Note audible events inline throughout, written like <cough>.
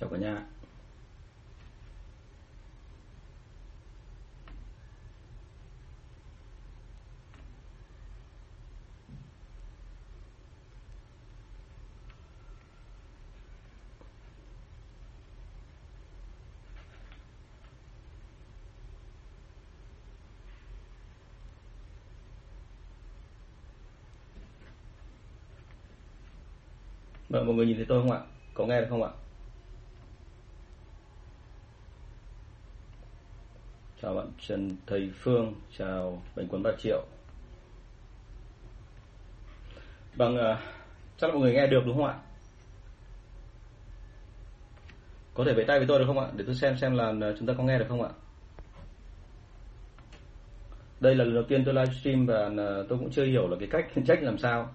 chào cả nhà Vâng, mọi người nhìn thấy tôi không ạ? Có nghe được không ạ? Chào bạn Trần Thầy Phương, chào Bánh Quấn Ba Triệu. Vâng, uh, chắc là mọi người nghe được đúng không ạ? Có thể vẫy tay với tôi được không ạ? Để tôi xem xem là à, chúng ta có nghe được không ạ? Đây là lần đầu tiên tôi livestream và à, tôi cũng chưa hiểu là cái cách <laughs> trách làm sao.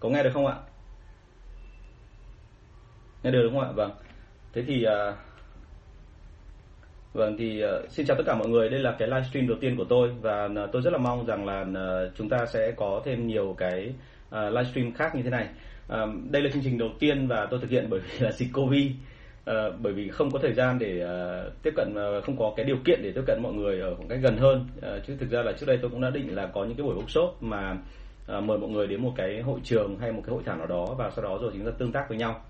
Có nghe được không ạ? Nghe được đúng không ạ? Vâng. Thế thì uh, Vâng thì uh, xin chào tất cả mọi người, đây là cái livestream đầu tiên của tôi và uh, tôi rất là mong rằng là uh, chúng ta sẽ có thêm nhiều cái uh, livestream khác như thế này. Uh, đây là chương trình đầu tiên và tôi thực hiện bởi vì là dịch Covid. Uh, bởi vì không có thời gian để uh, tiếp cận uh, không có cái điều kiện để tiếp cận mọi người ở khoảng cách gần hơn uh, chứ thực ra là trước đây tôi cũng đã định là có những cái buổi workshop mà à, mời mọi người đến một cái hội trường hay một cái hội thảo nào đó và sau đó rồi chúng ta tương tác với nhau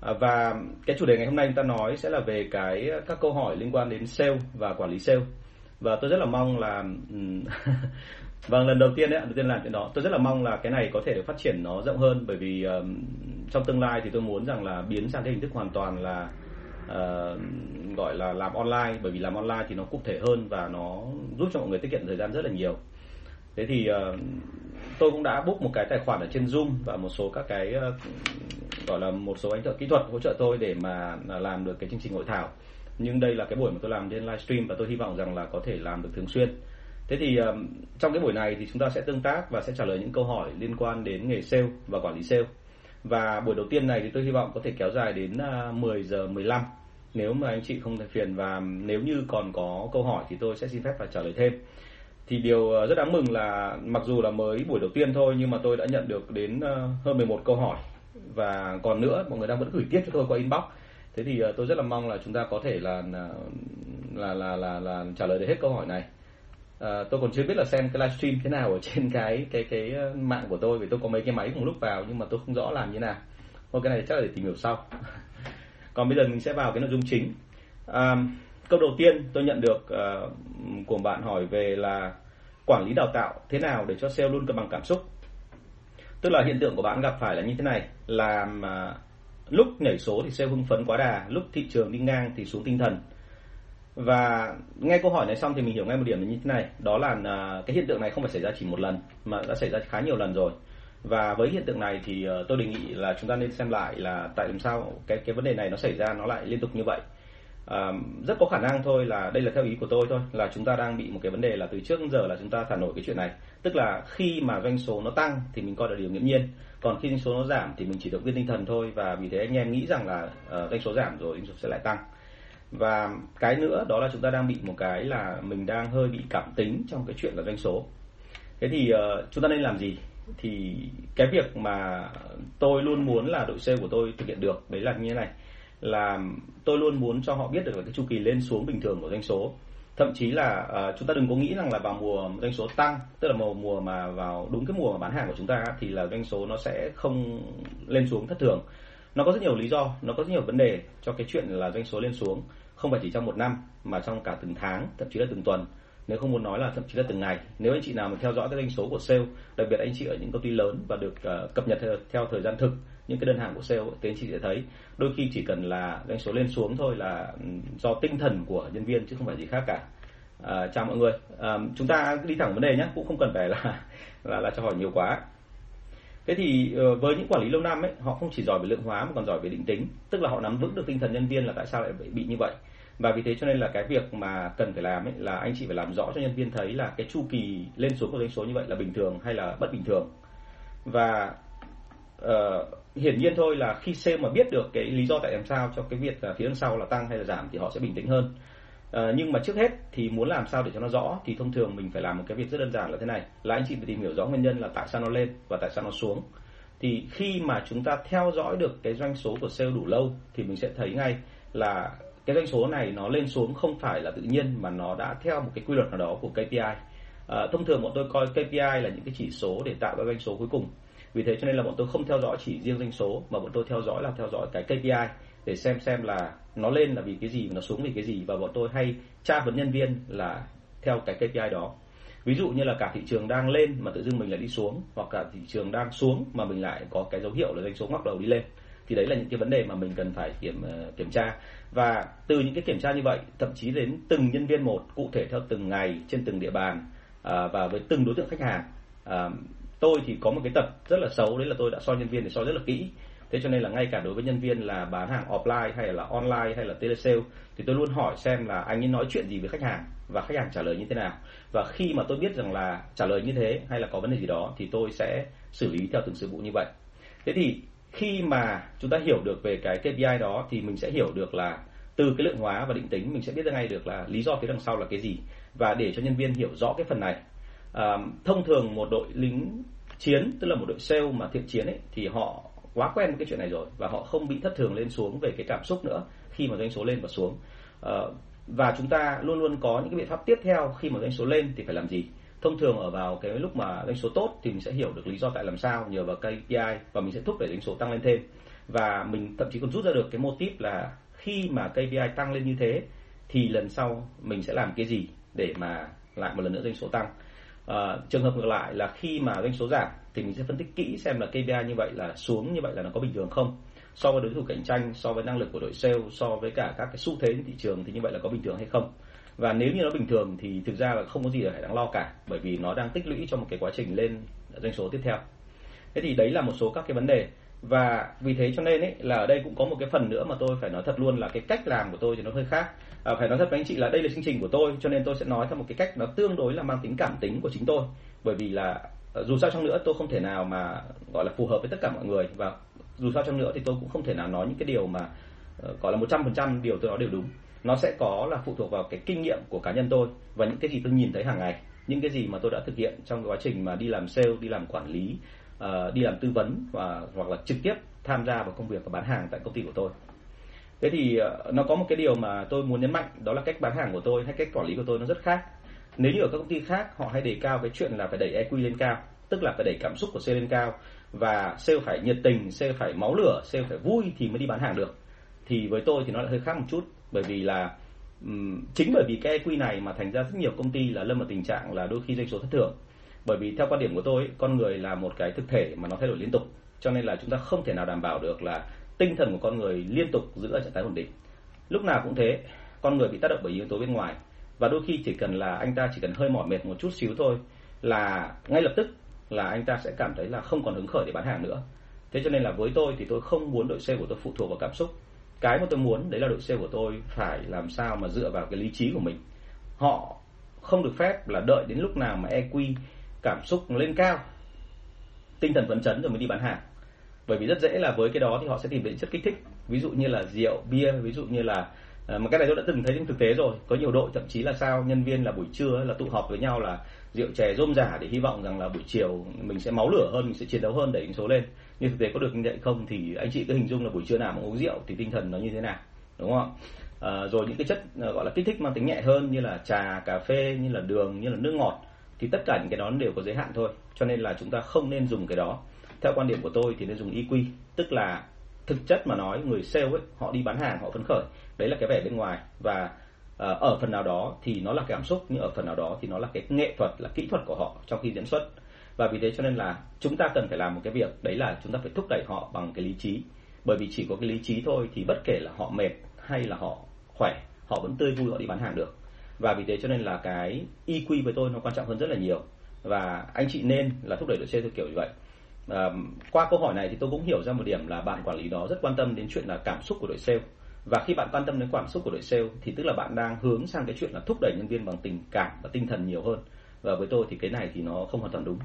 à, và cái chủ đề ngày hôm nay chúng ta nói sẽ là về cái ờ, các câu hỏi liên quan đến sale và quản lý sale. Và tôi rất là mong là <laughs> vâng lần đầu tiên đấy đầu tiên làm chuyện đó. Tôi rất là mong là cái này có thể được phát triển nó rộng hơn bởi vì um, trong tương lai thì tôi muốn rằng là biến sang cái hình thức hoàn toàn là uh, gọi là làm online bởi vì làm online thì nó cụ thể hơn và nó giúp cho mọi người tiết kiệm thời gian rất là nhiều. Thế thì uh, tôi cũng đã book một cái tài khoản ở trên Zoom và một số các cái uh, gọi là một số anh thợ kỹ thuật hỗ trợ tôi để mà à, làm được cái chương trình hội thảo. Nhưng đây là cái buổi mà tôi làm trên livestream và tôi hy vọng rằng là có thể làm được thường xuyên. Thế thì trong cái buổi này thì chúng ta sẽ tương tác và sẽ trả lời những câu hỏi liên quan đến nghề sale và quản lý sale. Và buổi đầu tiên này thì tôi hy vọng có thể kéo dài đến à, 10 giờ 15 nếu mà anh chị không thể phiền và nếu như còn có câu hỏi thì tôi sẽ xin phép là trả lời thêm. Thì điều ờ, rất đáng mừng là mặc dù là mới buổi đầu tiên thôi nhưng mà tôi đã nhận được đến ờ, hơn 11 câu hỏi và còn nữa mọi người đang vẫn gửi tiếp cho tôi qua inbox. Thế thì ờ, tôi rất là mong là chúng ta có thể là ờ, là là là, là trả lời được hết câu hỏi này. À, tôi còn chưa biết là xem cái livestream thế nào ở trên cái cái cái mạng của tôi vì tôi có mấy cái máy cùng lúc vào nhưng mà tôi không rõ làm như nào. Thôi cái này chắc là để tìm hiểu sau. <laughs> Còn bây giờ mình sẽ vào cái nội dung chính. À, câu đầu tiên tôi nhận được uh, của bạn hỏi về là quản lý đào tạo thế nào để cho sale luôn cân bằng cảm xúc? Tức là hiện tượng của bạn gặp phải là như thế này. Là mà lúc nhảy số thì sale hưng phấn quá đà lúc thị trường đi ngang thì xuống tinh thần. Và nghe câu hỏi này xong thì mình hiểu ngay một điểm là như thế này. Đó là à, cái hiện tượng này không phải xảy ra chỉ một lần mà đã xảy ra khá nhiều lần rồi. Và với hiện tượng này thì à, tôi đề nghị là chúng ta nên xem lại là tại làm sao cái cái vấn đề này nó xảy ra nó lại liên tục như vậy. À, rất có khả năng thôi là đây là theo ý của tôi thôi là chúng ta đang bị một cái vấn đề là từ trước đến giờ là chúng ta thả nổi cái chuyện này tức là khi mà doanh số nó tăng thì mình coi là điều nghiễm nhiên. Còn khi doanh số nó giảm thì mình chỉ động viên tinh thần thôi. Và vì thế anh em nghĩ rằng là uh, doanh số giảm rồi doanh số sẽ lại tăng. Và cái nữa đó là chúng ta đang bị một cái là mình đang hơi bị cảm tính trong cái chuyện là doanh số. Thế thì uh, chúng ta nên làm gì? Thì cái việc mà tôi luôn muốn là đội sale của tôi thực hiện được đấy là như thế này. Là tôi luôn muốn cho họ biết được là cái chu kỳ lên xuống bình thường của doanh số thậm chí là uh, chúng ta đừng có nghĩ rằng là vào mùa doanh số tăng tức là mùa mùa mà vào đúng cái mùa mà bán hàng của chúng ta thì là doanh số nó sẽ không lên xuống thất thường. Nó có rất nhiều lý do nó có rất nhiều vấn đề cho cái chuyện là doanh số lên xuống không phải chỉ trong một năm mà trong cả từng tháng thậm chí là từng tuần. Nếu không muốn nói là thậm chí là từng ngày. Nếu anh chị nào mà theo dõi cái doanh số của sale đặc biệt anh chị ở những công ty lớn và được uh, cập nhật theo, theo thời gian thực những cái đơn hàng của sale thì anh chị sẽ thấy. Đôi khi chỉ cần là doanh số lên xuống thôi là ừ, do tinh thần của nhân viên chứ không phải gì khác cả. À, chào mọi người. À, chúng ta đi thẳng vấn đề nhé cũng không cần phải là là là cho hỏi nhiều quá. Thế thì ờ, với những quản lý lâu năm ấy họ không chỉ giỏi về lượng hóa mà còn giỏi về định tính. Tức là họ nắm vững được tinh thần nhân viên là tại sao lại bị như vậy. Và vì thế cho nên là cái việc mà cần phải làm ấy là anh chị phải làm rõ cho nhân viên thấy là cái chu kỳ lên xuống của doanh số như vậy là bình thường hay là bất bình thường. Và uh, hiển nhiên thôi là khi sale mà biết được cái lý do tại làm sao cho cái việc là phía đằng sau là tăng hay là giảm thì họ sẽ bình tĩnh hơn à, nhưng mà trước hết thì muốn làm sao để cho nó rõ thì thông thường mình phải làm một cái việc rất đơn giản là thế này là anh chị phải tìm hiểu rõ nguyên nhân là tại sao nó lên và tại sao nó xuống thì khi mà chúng ta theo dõi được cái doanh số của sale đủ lâu thì mình sẽ thấy ngay là cái doanh số này nó lên xuống không phải là tự nhiên mà nó đã theo một cái quy luật nào đó của KPI. À, ờ, thông thường bọn tôi coi KPI là những cái chỉ số để tạo ra doanh số cuối cùng. Vì thế cho nên là bọn tôi không theo dõi chỉ riêng doanh số, mà bọn tôi theo dõi là theo dõi cái KPI để xem xem là nó lên là vì cái gì, nó xuống vì cái gì. Và bọn tôi hay tra vấn nhân viên là theo cái KPI đó. Ví dụ như là cả thị trường đang lên mà tự dưng mình lại đi xuống, hoặc cả thị trường đang xuống mà mình lại có cái dấu hiệu là doanh số ngoắc đầu đi lên, thì đấy là những cái vấn đề mà mình cần phải kiểm ờ, kiểm tra. Và từ những cái kiểm tra như vậy, thậm chí đến từng nhân viên một, cụ thể theo từng ngày, trên từng địa bàn ờ, và với từng đối tượng khách hàng tôi thì có một cái tập rất là xấu, đấy là tôi đã soi nhân viên để soi rất là kỹ. Thế cho nên là ngay cả đối với nhân viên là bán hàng offline hay là online hay là telesale, thì tôi luôn hỏi xem là anh ấy nói chuyện gì với khách hàng và khách hàng trả lời như thế nào. Và khi mà tôi biết rằng là trả lời như thế hay là có vấn đề gì đó thì tôi sẽ xử lý theo từng sự vụ như vậy. Thế thì khi mà chúng ta hiểu được về cái KPI đó thì mình sẽ hiểu được là từ cái lượng hóa và định tính, mình sẽ biết ra ngay được là lý do phía đằng sau là cái gì. Và để cho nhân viên hiểu rõ cái phần này à, thông thường một đội lính chiến tức là một đội sale mà thiện chiến ấy thì họ quá quen với cái chuyện này rồi và họ không bị thất thường lên xuống về cái cảm xúc nữa khi mà doanh số lên và xuống. À, và chúng ta luôn luôn có những cái biện pháp tiếp theo khi mà doanh số lên thì phải làm gì? Thông thường ở vào cái lúc mà doanh số tốt thì mình sẽ hiểu được lý do tại làm sao nhờ vào KPI và mình sẽ thúc đẩy doanh số tăng lên thêm. Và mình thậm chí còn rút ra được cái mô típ là khi mà KPI tăng lên như thế thì lần sau mình sẽ làm cái gì để mà lại một lần nữa doanh số tăng à, trường hợp ngược lại là khi mà doanh số giảm thì mình sẽ phân tích kỹ xem là KPI như vậy là xuống như vậy là nó có bình thường không. So với đối thủ cạnh tranh so với năng lực của đội sale so với cả các cái xu thế trên thị trường thì như vậy là có bình thường hay không. Và nếu như nó bình thường thì thực ra là không có gì phải đáng lo cả bởi vì nó đang tích lũy cho một cái quá trình lên doanh số tiếp theo. Thế thì đấy là một số các cái vấn đề. Và vì thế cho nên ấy là ở đây cũng có một cái phần nữa mà tôi phải nói thật luôn là cái cách làm của tôi thì nó hơi khác à, phải nói thật với anh chị là đây là chương trình của tôi cho nên tôi sẽ nói theo một cái cách nó tương đối là mang tính cảm tính của chính tôi. Bởi vì là ờ, dù sao chăng nữa tôi không thể nào mà gọi là phù hợp với tất cả mọi người. Và dù sao chăng nữa thì tôi cũng không thể nào nói những cái điều mà ờ, gọi là một trăm phần trăm điều tôi nói đều đúng. Nó sẽ có là phụ thuộc vào cái kinh nghiệm của cá nhân tôi và những cái gì tôi nhìn thấy hàng ngày những cái gì mà tôi đã thực hiện trong quá trình mà đi làm sale đi làm quản lý uh, đi làm tư vấn và hoặc là trực tiếp tham gia vào công việc và bán hàng tại công ty của tôi thế thì ờ, nó có một cái điều mà tôi muốn nhấn mạnh đó là cách bán hàng của tôi hay cách quản lý của tôi nó rất khác. Nếu như ở các công ty khác họ hay đề cao cái chuyện là phải đẩy EQ lên cao tức là phải đẩy cảm xúc của sale lên cao và sale phải nhiệt tình sale phải máu lửa sale phải vui thì mới đi bán hàng được. Thì với tôi thì nó lại hơi khác một chút bởi vì là um, chính bởi vì cái EQ này mà thành ra rất nhiều công ty là lâm vào tình trạng là đôi khi doanh số thất thường. Bởi vì theo quan điểm của tôi con người là một cái thực thể mà nó thay đổi liên tục cho nên là chúng ta không thể nào đảm bảo được là tinh thần của con người liên tục giữ ở trạng thái ổn định. Lúc nào cũng thế, con người bị tác động bởi yếu tố bên ngoài. Và đôi khi chỉ cần là anh ta chỉ cần hơi mỏi mệt một chút xíu thôi là ngay lập tức là anh ta sẽ cảm thấy là không còn hứng khởi để bán hàng nữa. Thế cho nên là với tôi thì tôi không muốn đội xe của tôi phụ thuộc vào cảm xúc. Cái mà tôi muốn đấy là đội xe của tôi phải làm sao mà dựa vào cái lý trí của mình. Họ không được phép là đợi đến lúc nào mà EQ cảm xúc lên cao, tinh thần phấn chấn rồi mới đi bán hàng bởi vì rất dễ là với cái đó thì họ sẽ tìm đến chất kích thích. Ví dụ như là rượu bia ví dụ như là ờ, mà cái này tôi đã từng thấy trên thực tế rồi. Có nhiều đội thậm chí là sao nhân viên là buổi trưa là tụ họp với nhau là rượu chè rôm giả để hy vọng rằng là buổi chiều mình sẽ máu lửa hơn mình sẽ chiến đấu hơn để điểm số lên. Nhưng thực tế có được như vậy không thì anh chị cứ hình dung là buổi trưa nào mà uống rượu thì tinh thần nó như thế nào đúng không à, rồi những cái chất ờ, gọi là kích thích mang tính nhẹ hơn như là trà cà phê như là đường như là nước ngọt thì tất cả những cái đó đều có giới hạn thôi. Cho nên là chúng ta không nên dùng cái đó theo quan điểm của tôi thì nên dùng EQ tức là thực chất mà nói người sale ấy họ đi bán hàng họ phấn khởi. Đấy là cái vẻ bên ngoài. Và uh, ở phần nào đó thì nó là cảm xúc nhưng ở phần nào đó thì nó là cái nghệ thuật là kỹ thuật của họ trong khi diễn xuất. Và vì thế cho nên là chúng ta cần phải làm một cái việc đấy là chúng ta phải thúc đẩy họ bằng cái lý trí. Bởi vì chỉ có cái lý trí thôi thì bất kể là họ mệt hay là họ khỏe họ vẫn tươi vui họ đi bán hàng được. Và vì thế cho nên là cái EQ với tôi nó quan trọng hơn rất là nhiều. Và anh chị nên là thúc đẩy đội sale theo kiểu như vậy à, qua câu hỏi này thì tôi cũng hiểu ra một điểm là bạn quản lý đó rất quan tâm đến chuyện là cảm xúc của đội sale. Và khi bạn quan tâm đến cảm xúc của đội sale thì tức là bạn đang hướng sang cái chuyện là thúc đẩy nhân viên bằng tình cảm và tinh thần nhiều hơn. Và với tôi thì cái này thì nó không hoàn toàn đúng.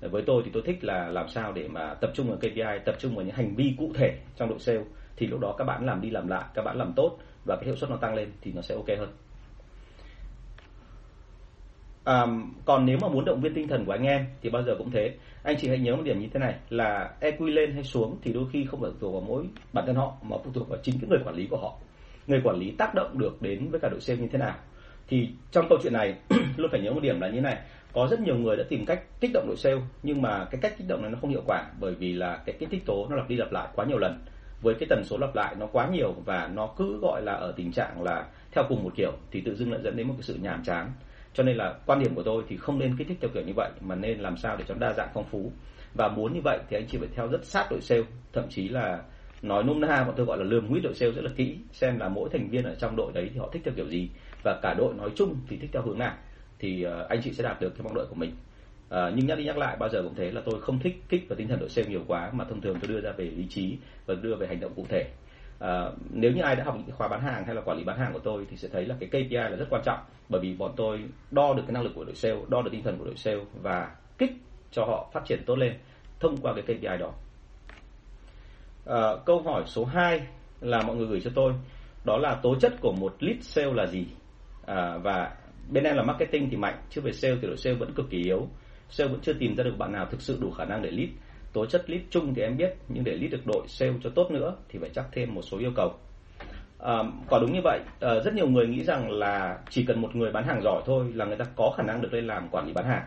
Ờ, với tôi thì tôi thích là làm sao để mà tập trung vào KPI tập trung vào những hành vi cụ thể trong đội sale. Thì lúc đó các bạn làm đi làm lại các bạn làm tốt và cái hiệu suất nó tăng lên thì nó sẽ ok hơn. À, còn nếu mà muốn động viên tinh thần của anh em thì bao giờ cũng thế. Anh chị hãy nhớ một điểm như thế này là EQ lên hay xuống thì đôi khi không phải phụ thuộc vào mỗi bản thân họ mà phụ thuộc vào chính cái người quản lý của họ. Người quản lý tác động được đến với cả đội sale như thế nào. Thì trong câu chuyện này <clears throat> luôn phải nhớ một điểm là như thế này, có rất nhiều người đã tìm cách kích động đội sale nhưng mà cái cách kích động này nó không hiệu quả bởi vì là cái kích thích tố nó lặp đi lặp lại quá nhiều lần với cái tần số lặp lại nó quá nhiều và nó cứ gọi là ở tình trạng là theo cùng một kiểu thì tự dưng lại dẫn đến một cái sự nhàm chán cho nên là quan điểm của tôi thì không nên kích thích theo kiểu như vậy mà nên làm sao để cho đa dạng phong phú. Và muốn như vậy thì anh chị phải theo rất sát đội sale. Thậm chí là nói nôm na bọn tôi gọi là lườm nguyết đội sale rất là kỹ xem là mỗi thành viên ở trong đội đấy thì họ thích theo kiểu gì. Và cả đội nói chung thì thích theo hướng nào. Thì ờ, anh chị sẽ đạt được cái mong đợi của mình. À, nhưng nhắc đi nhắc lại bao giờ cũng thế là tôi không thích kích vào tinh thần đội sale nhiều quá mà thông thường tôi đưa ra về lý trí và đưa về hành động cụ thể uh, nếu như ai đã học những khóa bán hàng hay là quản lý bán hàng của tôi thì sẽ thấy là cái KPI là rất quan trọng. Bởi vì bọn tôi đo được cái năng lực của đội sale, đo được tinh thần của đội sale và kích cho họ phát triển tốt lên thông qua cái KPI đó. Uh, câu hỏi số 2 là mọi người gửi cho tôi. Đó là tố chất của một lead sale là gì? À, và bên em là marketing thì mạnh chứ về sale thì đội sale vẫn cực kỳ yếu. Sale vẫn chưa tìm ra được bạn nào thực sự đủ khả năng để lead tố chất lead chung thì em biết nhưng để lead được đội sale cho tốt nữa thì phải chắc thêm một số yêu cầu. À, quả đúng như vậy à, rất nhiều người nghĩ rằng là chỉ cần một người bán hàng giỏi thôi là người ta có khả năng được lên làm quản lý bán hàng.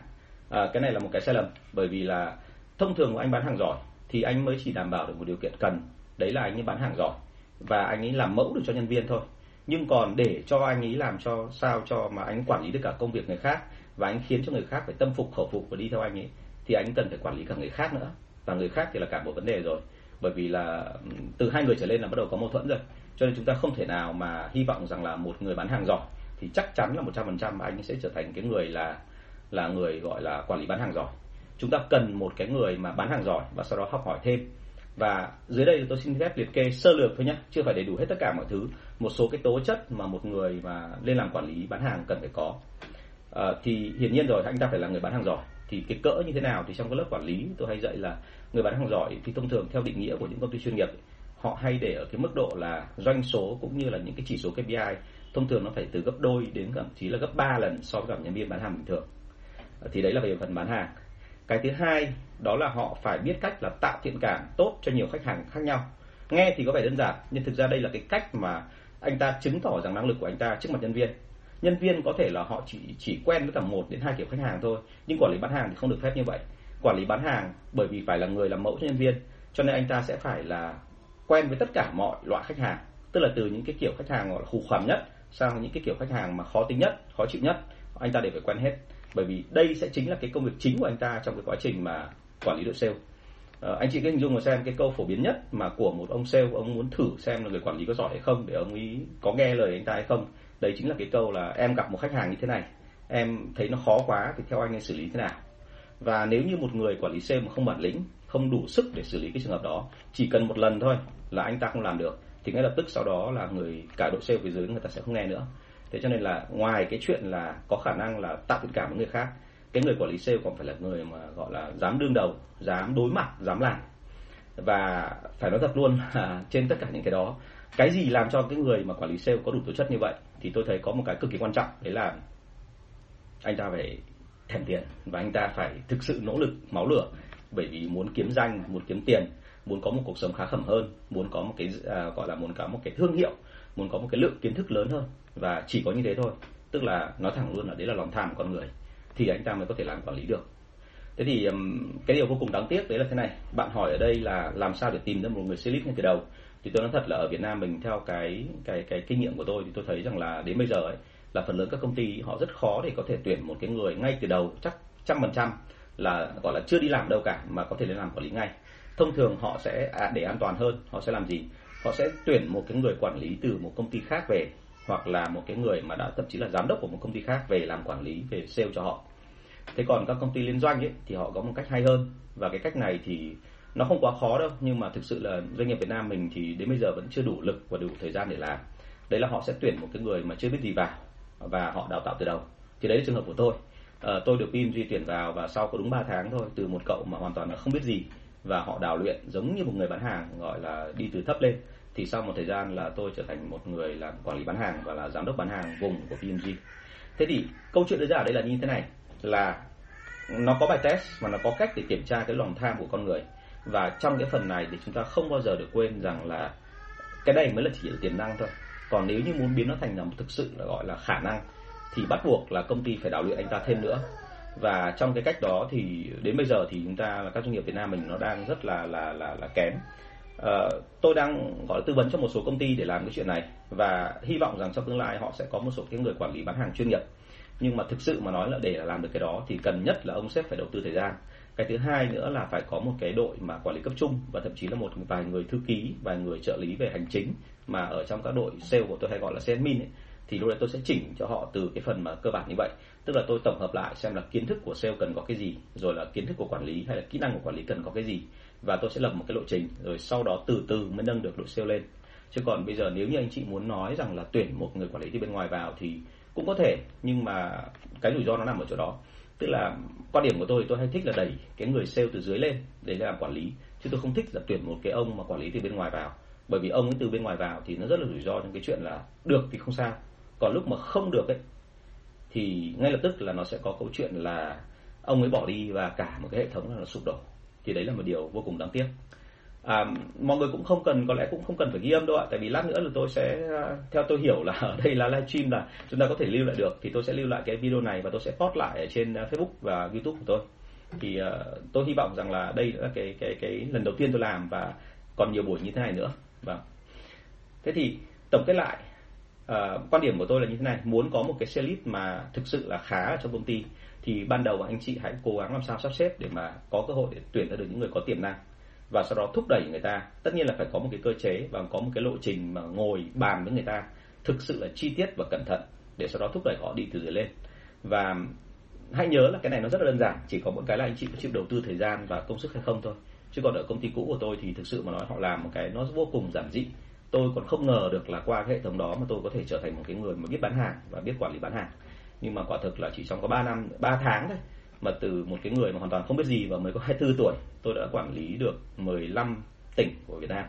À, cái này là một cái sai lầm bởi vì là thông thường của anh bán hàng giỏi thì anh mới chỉ đảm bảo được một điều kiện cần đấy là anh ấy bán hàng giỏi và anh ấy làm mẫu được cho nhân viên thôi. Nhưng còn để cho anh ấy làm cho sao cho mà anh quản lý được cả công việc người khác và anh khiến cho người khác phải tâm phục khẩu phục và đi theo anh ấy thì anh cần phải quản lý cả người khác nữa và người khác thì là cả một vấn đề rồi. Bởi vì là từ hai người trở lên là bắt đầu có mâu thuẫn rồi. Cho nên chúng ta không thể nào mà hy vọng rằng là một người bán hàng giỏi thì chắc chắn là một trăm phần trăm anh sẽ trở thành cái người là là người gọi là quản lý bán hàng giỏi. Chúng ta cần một cái người mà bán hàng giỏi và sau đó học hỏi thêm. Và dưới đây tôi xin phép liệt kê sơ lược thôi nhé chưa phải đầy đủ hết tất cả mọi thứ. Một số cái tố chất mà một người mà lên làm quản lý bán hàng cần phải có. À, thì hiển nhiên rồi anh ta phải là người bán hàng giỏi thì cái cỡ như thế nào thì trong cái lớp quản lý tôi hay dạy là người bán hàng giỏi thì thông thường theo định nghĩa của những công ty chuyên nghiệp, họ hay để ở cái mức độ là doanh số cũng như là những cái chỉ số KPI thông thường nó phải từ gấp đôi đến thậm chí là gấp 3 lần so với cả nhân viên bán hàng bình thường. Ờ, thì đấy là về phần bán hàng. Cái thứ hai đó là họ phải biết cách là tạo thiện cảm tốt cho nhiều khách hàng khác nhau. Nghe thì có vẻ đơn giản, nhưng thực ra đây là cái cách mà anh ta chứng tỏ rằng năng lực của anh ta trước mặt nhân viên nhân viên có thể là họ chỉ chỉ quen với tầm một đến hai kiểu khách hàng thôi nhưng quản lý bán hàng thì không được phép như vậy. Quản lý bán hàng bởi vì phải là người làm mẫu cho nhân viên cho nên anh ta sẽ phải là quen với tất cả mọi loại khách hàng. Tức là từ những cái kiểu khách hàng gọi là khủ khoằm nhất sang những cái kiểu khách hàng mà khó tính nhất khó chịu nhất anh ta đều phải quen hết. Bởi vì đây sẽ chính là cái công việc chính của anh ta trong cái quá trình mà quản lý đội sale. À, anh chị cứ hình dung mà xem cái câu phổ biến nhất mà của một ông sale ông muốn thử xem là người quản lý có giỏi hay không để ông ấy có nghe lời anh ta hay không đấy chính là cái câu là em gặp một khách hàng như thế này, em thấy nó khó quá thì theo anh nên xử lý thế nào? Và nếu như một người quản lý sale mà không bản lĩnh, không đủ sức để xử lý cái trường hợp đó, chỉ cần một lần thôi là anh ta không làm được, thì ngay lập tức sau đó là người cả đội sale phía dưới người ta sẽ không nghe nữa. Thế cho nên là ngoài cái chuyện là có khả năng là tạo thiện cảm với người khác, cái người quản lý sale còn phải là người mà gọi là dám đương đầu, dám đối mặt, dám làm. Và phải nói thật luôn là <laughs> trên tất cả những cái đó, cái gì làm cho cái người mà quản lý sale có đủ tố chất như vậy thì tôi thấy có một cái cực kỳ quan trọng đấy là anh ta phải thèm tiền và anh ta phải thực sự nỗ lực máu lửa. Bởi vì muốn kiếm danh muốn kiếm tiền muốn có một cuộc sống khá khẩm hơn muốn có một cái à, gọi là muốn có một cái thương hiệu muốn có một cái lượng kiến thức lớn hơn và chỉ có như thế thôi. Tức là nói thẳng luôn là đấy là lòng tham của con người thì anh ta mới có thể làm quản lý được thế thì cái điều vô cùng đáng tiếc đấy là thế này. Bạn hỏi ở đây là làm sao để tìm ra một người sales ngay từ đầu? Thì tôi nói thật là ở Việt Nam mình theo cái cái cái kinh nghiệm của tôi thì tôi thấy rằng là đến bây giờ ấy là phần lớn các công ty họ rất khó để có thể tuyển một cái người ngay từ đầu chắc trăm phần trăm là gọi là chưa đi làm đâu cả mà có thể lên làm quản lý ngay. Thông thường họ sẽ à, để an toàn hơn họ sẽ làm gì? Họ sẽ tuyển một cái người quản lý từ một công ty khác về hoặc là một cái người mà đã thậm chí là giám đốc của một công ty khác về làm quản lý về sale cho họ thế còn các công ty liên doanh ấy thì họ có một cách hay hơn. Và cái cách này thì nó không quá khó đâu nhưng mà thực sự là doanh nghiệp Việt Nam mình thì đến bây giờ vẫn chưa đủ lực và đủ thời gian để làm. Đấy là họ sẽ tuyển một cái người mà chưa biết gì vào và họ đào tạo từ đầu. Thì đấy là trường hợp của tôi. À, tôi được Pim duy tuyển vào và sau có đúng 3 tháng thôi từ một cậu mà hoàn toàn là không biết gì và họ đào luyện giống như một người bán hàng gọi là đi từ thấp lên. Thì sau một thời gian là tôi trở thành một người làm quản lý bán hàng và là giám đốc bán hàng vùng của PMG thế thì câu chuyện đưa ra ở đây là như thế này là nó có bài test mà nó có cách để kiểm tra cái lòng tham của con người. Và trong cái phần này thì chúng ta không bao giờ được quên rằng là cái này mới là chỉ là tiềm năng thôi. Còn nếu như muốn biến nó thành là một thực sự là gọi là khả năng thì bắt buộc là công ty phải đào luyện anh ta thêm nữa. Và trong cái cách đó thì đến bây giờ thì chúng ta là các doanh nghiệp Việt Nam mình nó đang rất là là là là kém. À, tôi đang gọi là tư vấn cho một số công ty để làm cái chuyện này. Và hy vọng rằng trong tương lai họ sẽ có một số cái người quản lý bán hàng chuyên nghiệp nhưng mà thực sự mà nói là để làm được cái đó thì cần nhất là ông sếp phải đầu tư thời gian. Cái thứ hai nữa là phải có một cái đội mà quản lý cấp trung và thậm chí là một vài người thư ký vài người trợ lý về hành chính mà ở trong các đội sale của tôi hay gọi là sales admin ấy, thì lúc đấy tôi sẽ chỉnh cho họ từ cái phần mà cơ bản như vậy. Tức là tôi tổng hợp lại xem là kiến thức của sale cần có cái gì rồi là kiến thức của quản lý hay là kỹ năng của quản lý cần có cái gì và tôi sẽ lập một cái lộ trình rồi sau đó từ từ mới nâng được đội sale lên. Chứ còn bây giờ nếu như anh chị muốn nói rằng là tuyển một người quản lý từ bên ngoài vào thì cũng có thể, nhưng mà cái rủi ro nó nằm ở chỗ đó. Tức là quan điểm của tôi tôi hay thích là đẩy cái người sale từ dưới lên để làm quản lý, chứ tôi không thích là tuyển một cái ông mà quản lý từ bên ngoài vào. Bởi vì ông ấy từ bên ngoài vào thì nó rất là rủi ro trong cái chuyện là được thì không sao, còn lúc mà không được ấy, thì ngay lập tức là nó sẽ có câu chuyện là ông ấy bỏ đi và cả một cái hệ thống là nó sụp đổ. Thì đấy là một điều vô cùng đáng tiếc à, mọi người cũng không cần có lẽ cũng không cần phải ghi âm đâu ạ tại vì lát nữa là tôi sẽ à, theo tôi hiểu là <laughs> ở đây là livestream là chúng ta có thể lưu lại được thì tôi sẽ lưu lại cái video này và tôi sẽ post lại ở trên à, Facebook và YouTube của tôi. Thì uh, tôi hy vọng rằng là đây là cái cái cái lần đầu tiên tôi làm và còn nhiều buổi như thế này nữa. Vâng. Thế thì tổng kết lại uh, quan điểm của tôi là như thế này muốn có một cái xe list mà thực sự là khá ở trong công ty thì ban đầu anh chị hãy cố gắng làm sao sắp xếp để mà có cơ hội để tuyển ra được những người có tiềm năng và sau đó thúc đẩy người ta. Tất nhiên là phải có một cái cơ chế và có một cái lộ trình mà ngồi bàn với người ta, thực sự là chi tiết và cẩn thận để sau đó thúc đẩy họ đi từ dưới lên. Và hãy nhớ là cái này nó rất là đơn giản, chỉ có một cái là anh chị có chịu đầu tư thời gian và công sức hay không thôi. Chứ còn ở công ty cũ của tôi thì thực sự mà nói họ làm một cái nó vô cùng giản dị. Tôi còn không ngờ được là qua cái hệ thống đó mà tôi có thể trở thành một cái người mà biết bán hàng và biết quản lý bán hàng. Nhưng mà quả thực là chỉ trong có 3 năm 3 tháng thôi mà từ một cái người mà hoàn toàn không biết gì và mới có 24 tuổi tôi đã quản lý được 15 tỉnh của Việt Nam.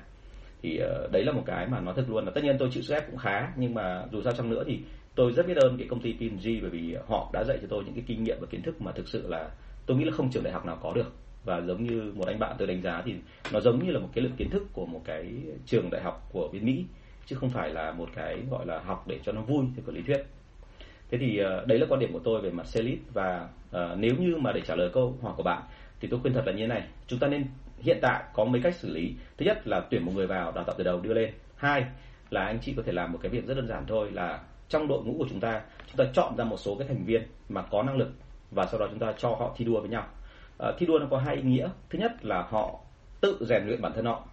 Thì uh, đấy là một cái mà nói thật luôn là tất nhiên tôi chịu sức ép cũng khá nhưng mà dù sao chăng nữa thì tôi rất biết ơn cái công ty PNG bởi vì họ đã dạy cho tôi những cái kinh nghiệm và kiến thức mà thực sự là tôi nghĩ là không trường đại học nào có được. Và giống như một anh bạn tôi đánh giá thì nó giống như là một cái lượng kiến thức của một cái trường đại học của bên Mỹ chứ không phải là một cái gọi là học để cho nó vui theo cái lý thuyết. Thế thì uh, đấy là quan điểm của tôi về mặt sales và Ờ, nếu như mà để trả lời câu hỏi của bạn thì tôi khuyên thật là như thế này. Chúng ta nên hiện tại có mấy cách xử lý. Thứ nhất là tuyển một người vào đào tạo từ đầu đưa lên. Hai là anh chị có thể làm một cái việc rất đơn giản thôi là trong đội ngũ của chúng ta chúng ta chọn ra một số cái thành viên mà có năng lực và sau đó chúng ta cho họ thi đua với nhau. À, thi đua nó có hai ý nghĩa. Thứ nhất là họ tự rèn luyện bản thân họ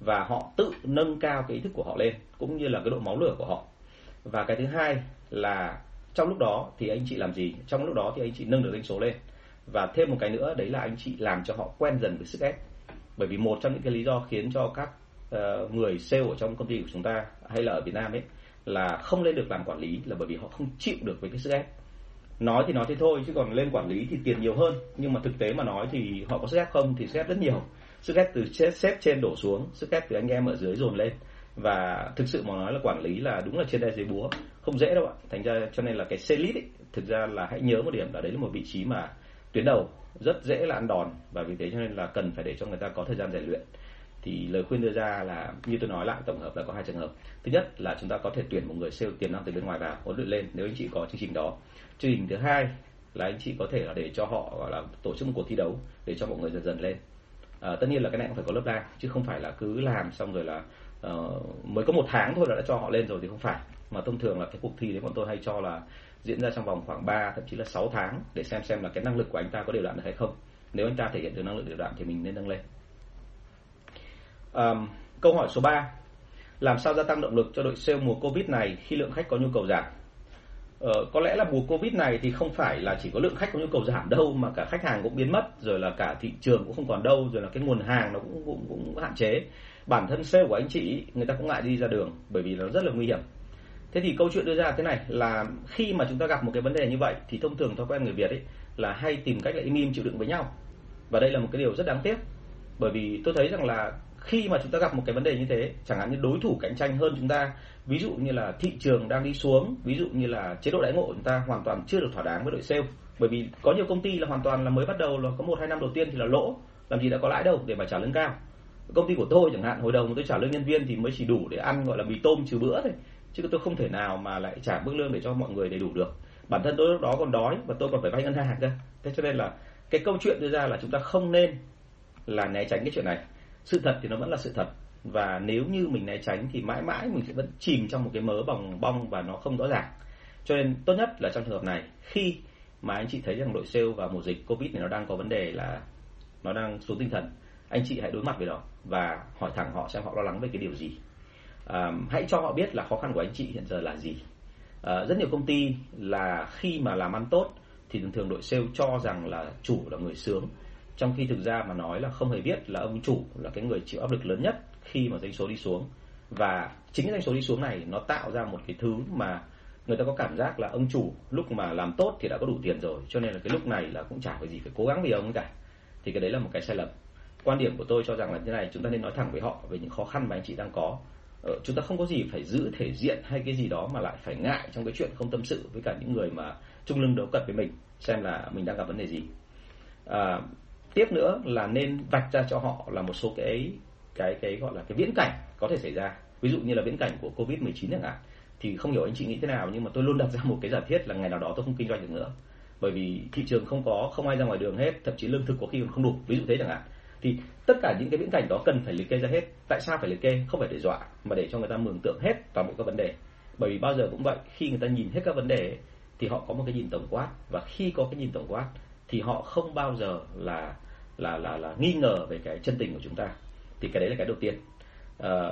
và họ tự nâng cao cái ý thức của họ lên cũng như là cái độ máu lửa của họ. Và cái thứ hai là trong lúc đó thì anh chị làm gì? Trong lúc đó thì anh chị nâng được doanh số lên. Và thêm một cái nữa đấy là anh chị làm cho họ quen dần với sức ép. Bởi vì một trong những cái lý do khiến cho các uh, người sale ở trong công ty của chúng ta hay là ở Việt Nam ấy là không lên được làm quản lý là bởi vì họ không chịu được với cái sức ép. Nói thì nói thế thôi chứ còn lên quản lý thì tiền nhiều hơn. Nhưng mà thực tế mà nói thì họ có sức ép không thì sức ép rất nhiều. Sức ép từ xếp trên đổ xuống sức ép từ anh em ở dưới dồn lên. Và thực sự mà nói là quản lý là đúng là trên đai dưới búa không dễ đâu ạ. Thành ra cho nên là cái xe lít ấy, thực ra là hãy nhớ một điểm là đấy là một vị trí mà tuyến đầu rất dễ là ăn đòn và vì thế cho nên là cần phải để cho người ta có thời gian rèn luyện. Thì lời khuyên đưa ra là như tôi nói lại tổng hợp là có hai trường hợp. Thứ nhất là chúng ta có thể tuyển một người sale tiềm năng từ bên ngoài vào huấn luyện lên nếu anh chị có chương trình đó. Chương trình thứ hai là anh chị có thể là để cho họ gọi là tổ chức một cuộc thi đấu để cho mọi người dần dần lên. À, tất nhiên là cái này cũng phải có lớp đa chứ không phải là cứ làm xong rồi là uh, mới có một tháng thôi là đã cho họ lên rồi thì không phải mà thông thường là cái cuộc thi đấy bọn tôi hay cho là diễn ra trong vòng khoảng 3 thậm chí là 6 tháng để xem xem là cái năng lực của anh ta có điều đặn được hay không. Nếu anh ta thể hiện được năng lực điều đặn thì mình nên nâng lên. Um, câu hỏi số 3 làm sao gia tăng động lực cho đội sale mùa covid này khi lượng khách có nhu cầu giảm? Ờ, có lẽ là mùa covid này thì không phải là chỉ có lượng khách có nhu cầu giảm đâu mà cả khách hàng cũng biến mất rồi là cả thị trường cũng không còn đâu rồi là cái nguồn hàng nó cũng cũng, cũng hạn chế. Bản thân sale của anh chị người ta cũng ngại đi ra đường bởi vì nó rất là nguy hiểm thế thì câu chuyện đưa ra thế này, là khi mà chúng ta gặp một cái vấn đề như vậy, thì thông thường thói quen người việt ấy là hay tìm cách là im im chịu đựng với nhau. Và đây là một cái điều rất đáng tiếc, bởi vì tôi thấy rằng là khi mà chúng ta gặp một cái vấn đề như thế, chẳng hạn như đối thủ cạnh tranh hơn chúng ta, ví dụ như là thị trường đang đi xuống, ví dụ như là chế độ đãi ngộ chúng ta hoàn toàn chưa được thỏa đáng với đội sale. Bởi vì có nhiều công ty là hoàn toàn là mới bắt đầu, là có một hai năm đầu tiên thì là lỗ, làm gì đã có lãi đâu để mà trả lương cao. Công ty của tôi chẳng hạn, hồi đầu tôi trả lương nhân viên thì mới chỉ đủ để ăn, gọi là mì tôm trừ bữa thôi chứ tôi không thể nào mà lại trả mức lương để cho mọi người đầy đủ được. Bản thân tôi lúc đó còn đói và tôi còn phải vay ngân hàng cơ. Thế cho nên là cái câu chuyện đưa ra là chúng ta không nên là né tránh cái chuyện này. Sự thật thì nó vẫn là sự thật. Và nếu như mình né tránh thì mãi mãi mình sẽ vẫn chìm trong một cái mớ bòng bong và nó không rõ ràng. Cho nên tốt nhất là trong trường hợp này, khi mà anh chị thấy rằng đội sale và mùa dịch covid này nó đang có vấn đề là nó đang xuống tinh thần, anh chị hãy đối mặt với đó và hỏi thẳng họ xem họ lo lắng về cái điều gì um, hãy cho họ biết là khó khăn của anh chị hiện giờ là gì. Uh, rất nhiều công ty là khi mà làm ăn tốt thì thường thường đội sale cho rằng là chủ là người sướng. Trong khi thực ra mà nói là không hề biết là ông chủ là cái người chịu áp lực lớn nhất khi mà doanh số đi xuống. Và chính doanh số đi xuống này nó tạo ra một cái thứ mà người ta có cảm giác là ông chủ lúc mà làm tốt thì đã có đủ tiền rồi cho nên là cái lúc này là cũng chả phải gì phải cố gắng vì ông cả. Thì cái đấy là một cái sai lầm. Quan điểm của tôi cho rằng là như này chúng ta nên nói thẳng với họ về những khó khăn mà anh chị đang có. Ờ, chúng ta không có gì phải giữ thể diện hay cái gì đó mà lại phải ngại trong cái chuyện không tâm sự với cả những người mà chung lưng đấu cật với mình xem là mình đang gặp vấn đề gì. À, tiếp nữa là nên vạch ra cho họ là một số cái cái cái gọi là cái viễn cảnh có thể xảy ra. Ví dụ như là viễn cảnh của covid 19 chẳng hạn thì không hiểu anh chị nghĩ thế nào nhưng mà tôi luôn đặt ra một cái giả thiết là ngày nào đó tôi không kinh doanh được nữa. Bởi vì thị trường không có không ai ra ngoài đường hết thậm chí lương thực có khi còn không đủ ví dụ thế chẳng hạn thì tất cả những cái viễn cảnh đó cần phải liệt kê ra hết. Tại sao phải liệt kê? Không phải để dọa mà để cho người ta mường tượng hết toàn bộ các vấn đề. Bởi vì bao giờ cũng vậy khi người ta nhìn hết các vấn đề thì họ có một cái nhìn tổng quát. Và khi có cái nhìn tổng quát thì họ không bao giờ là là là là nghi ngờ về cái chân tình của chúng ta. Thì cái đấy là cái đầu tiên. À,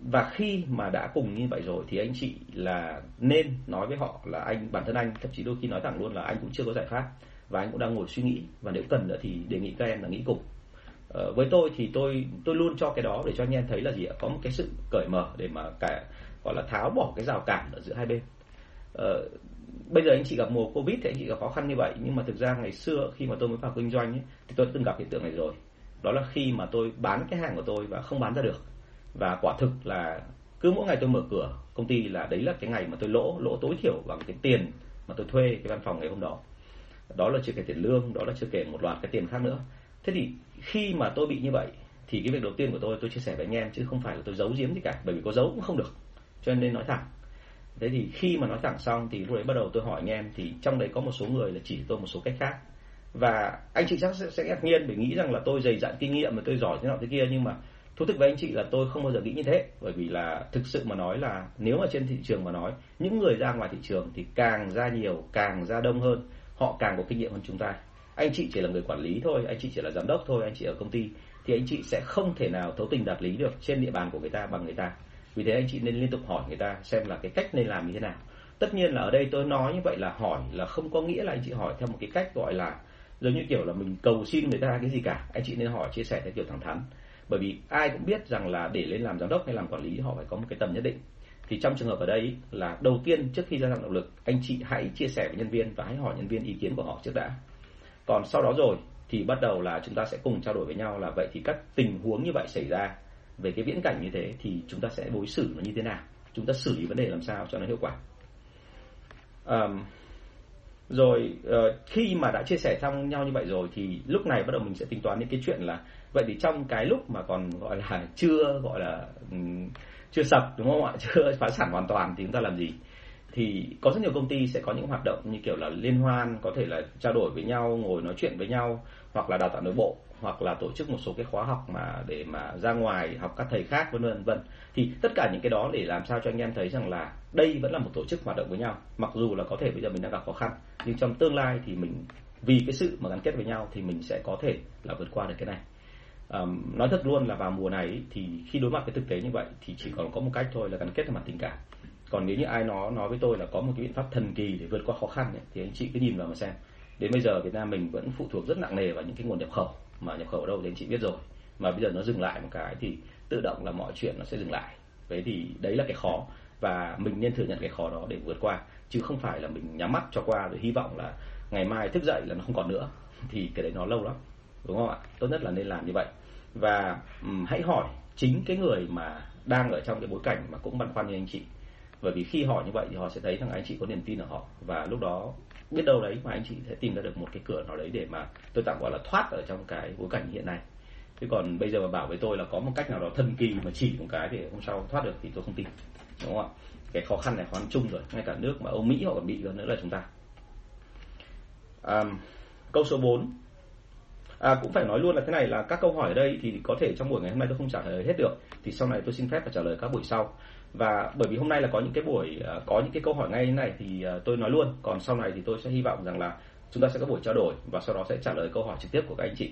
và khi mà đã cùng như vậy rồi thì anh chị là nên nói với họ là anh bản thân anh thậm chí đôi khi nói thẳng luôn là anh cũng chưa có giải pháp. Và anh cũng đang ngồi suy nghĩ. Và nếu cần nữa thì đề nghị các em là nghĩ cùng ờ, với tôi thì tôi tôi luôn cho cái đó để cho anh em thấy là gì ạ? Có một cái sự cởi mở để mà cả gọi là tháo bỏ cái rào cản ở giữa hai bên. Ờ, bây giờ anh chị gặp mùa covid thì anh chị gặp khó khăn như vậy nhưng mà thực ra ngày xưa khi mà tôi mới vào kinh doanh ấy, thì tôi đã từng gặp hiện tượng này rồi. Đó là khi mà tôi bán cái hàng của tôi và không bán ra được. Và quả thực là cứ mỗi ngày tôi mở cửa công ty là đấy là cái ngày mà tôi lỗ lỗ tối thiểu bằng cái tiền mà tôi thuê cái văn phòng ngày hôm đó. Đó là chưa kể tiền lương đó là chưa kể một loạt cái tiền khác nữa. Thế thì khi mà tôi bị như vậy thì cái việc đầu tiên của tôi tôi chia sẻ với anh em chứ không phải là tôi giấu giếm gì cả bởi vì có giấu cũng không được. Cho nên nói thẳng. Thế thì khi mà nói thẳng xong thì lúc đấy bắt đầu tôi hỏi anh em thì trong đấy có một số người là chỉ tôi một số cách khác. Và anh chị chắc sẽ, sẽ ngạc nhiên bởi nghĩ rằng là tôi dày dặn kinh nghiệm và tôi giỏi thế nào thế kia nhưng mà thú thực với anh chị là tôi không bao giờ nghĩ như thế. Bởi vì là thực sự mà nói là nếu mà trên thị trường mà nói những người ra ngoài thị trường thì càng ra nhiều càng ra đông hơn họ càng có kinh nghiệm hơn chúng ta anh chị chỉ là người quản lý thôi, anh chị chỉ là giám đốc thôi, anh chị ở công ty, thì anh chị sẽ không thể nào thấu tình đạt lý được trên địa bàn của người ta, bằng người ta. Vì thế anh chị nên liên tục hỏi người ta xem là cái cách nên làm như thế nào. Tất nhiên là ở đây tôi nói như vậy là hỏi là không có nghĩa là anh chị hỏi theo một cái cách gọi là giống như kiểu là mình cầu xin người ta cái gì cả. Anh chị nên hỏi, chia sẻ theo kiểu thẳng thắn. Bởi vì ai cũng biết rằng là để lên làm giám đốc hay làm quản lý, họ phải có một cái tầm nhất định. Thì trong trường hợp ở đây là đầu tiên trước khi gia tăng động lực, anh chị hãy chia sẻ với nhân viên và hãy hỏi nhân viên ý kiến của họ trước đã còn sau đó rồi thì bắt đầu là chúng ta sẽ cùng trao đổi với nhau là vậy thì các tình huống như vậy xảy ra. Về cái viễn cảnh như thế thì chúng ta sẽ đối xử nó như thế nào? Chúng ta xử lý vấn đề làm sao cho nó hiệu quả? Um, rồi uh, khi mà đã chia sẻ xong nhau như vậy rồi thì lúc này bắt đầu mình sẽ tính toán những cái chuyện là vậy thì trong cái lúc mà còn gọi là <laughs> chưa gọi là um, chưa sập đúng không ạ? <laughs> Chưa phá sản hoàn toàn thì chúng ta làm gì? Thì có rất nhiều công ty sẽ có những hoạt động như kiểu là liên hoan có thể là trao đổi với nhau ngồi nói chuyện với nhau hoặc là đào tạo nội bộ hoặc là tổ chức một số cái khóa học mà để mà ra ngoài học các thầy khác vân vân vân thì tất cả những cái đó để làm sao cho anh em thấy rằng là đây vẫn là một tổ chức hoạt động với nhau mặc dù là có thể bây giờ mình đang gặp khó khăn nhưng trong tương lai thì mình vì cái sự mà gắn kết với nhau thì mình sẽ có thể là vượt qua được cái này. Um, nói thật luôn là vào mùa này thì khi đối mặt với thực tế như vậy thì chỉ còn có một cách thôi là gắn kết về mặt tình cảm còn nếu như ai nó nói với tôi là có một cái biện pháp thần kỳ để vượt qua khó khăn ấy, thì anh chị cứ nhìn vào mà xem. Đến bây giờ Việt Nam mình vẫn phụ thuộc rất nặng nề vào những cái nguồn nhập khẩu mà nhập khẩu ở đâu thì anh chị biết rồi. Mà bây giờ nó dừng lại một cái thì tự động là mọi chuyện nó sẽ dừng lại. Vậy thì đấy là cái khó. Và mình nên thừa nhận cái khó đó để vượt qua chứ không phải là mình nhắm mắt cho qua rồi hy vọng là ngày mai thức dậy là nó không còn nữa. <laughs> Thì cái đấy nó lâu lắm đúng không ạ? Tốt nhất là nên làm như vậy. Và um, hãy hỏi chính cái người mà đang ở trong cái bối cảnh mà cũng băn khoăn như anh chị bởi vì khi họ như vậy thì họ sẽ thấy rằng anh chị có niềm tin ở họ. Và lúc đó biết đâu đấy mà anh chị sẽ tìm ra được một cái cửa nào đấy để mà tôi tạm gọi là thoát ở trong cái bối cảnh hiện nay. Thế còn bây giờ mà bảo với tôi là có một cách nào đó thần kỳ mà chỉ một cái để hôm sau thoát được thì tôi không tin. Đúng không ạ? Cái khó khăn này khó khăn chung rồi. Ngay cả nước mà Âu Mỹ họ còn bị hơn nữa là chúng ta. À, câu số 4 À, cũng phải nói luôn là thế này là các câu hỏi ở đây thì có thể trong buổi ngày hôm nay tôi không trả lời hết được. Thì sau này tôi xin phép và trả lời các buổi sau và bởi vì hôm nay là có những cái buổi ờ, có những cái câu hỏi ngay như này thì ờ, tôi nói luôn. Còn sau này thì tôi sẽ hy vọng rằng là chúng ta sẽ có buổi trao đổi và sau đó sẽ trả lời câu hỏi trực tiếp của các anh chị.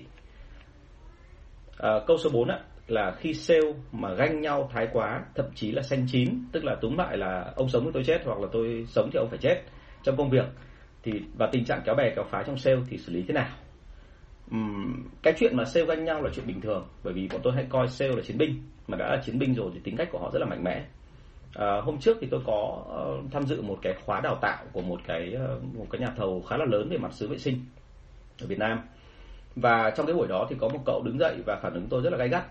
À, câu số 4 á, là khi sale mà ganh nhau thái quá thậm chí là xanh chín tức là túm lại là ông sống thì tôi chết hoặc là tôi sống thì ông phải chết trong công việc thì và tình trạng kéo bè kéo phá trong sale thì xử lý thế nào? Uhm, cái chuyện mà sale ganh nhau là chuyện bình thường bởi vì bọn tôi hay coi sale là chiến binh mà đã là chiến binh rồi thì tính cách của họ rất là mạnh mẽ à, hôm trước thì tôi có uh, tham dự một cái khóa đào tạo của một cái uh, một cái nhà thầu khá là lớn về mặt xứ vệ sinh ở Việt Nam. Và trong cái buổi đó thì có một cậu đứng dậy và phản ứng tôi rất là gay gắt.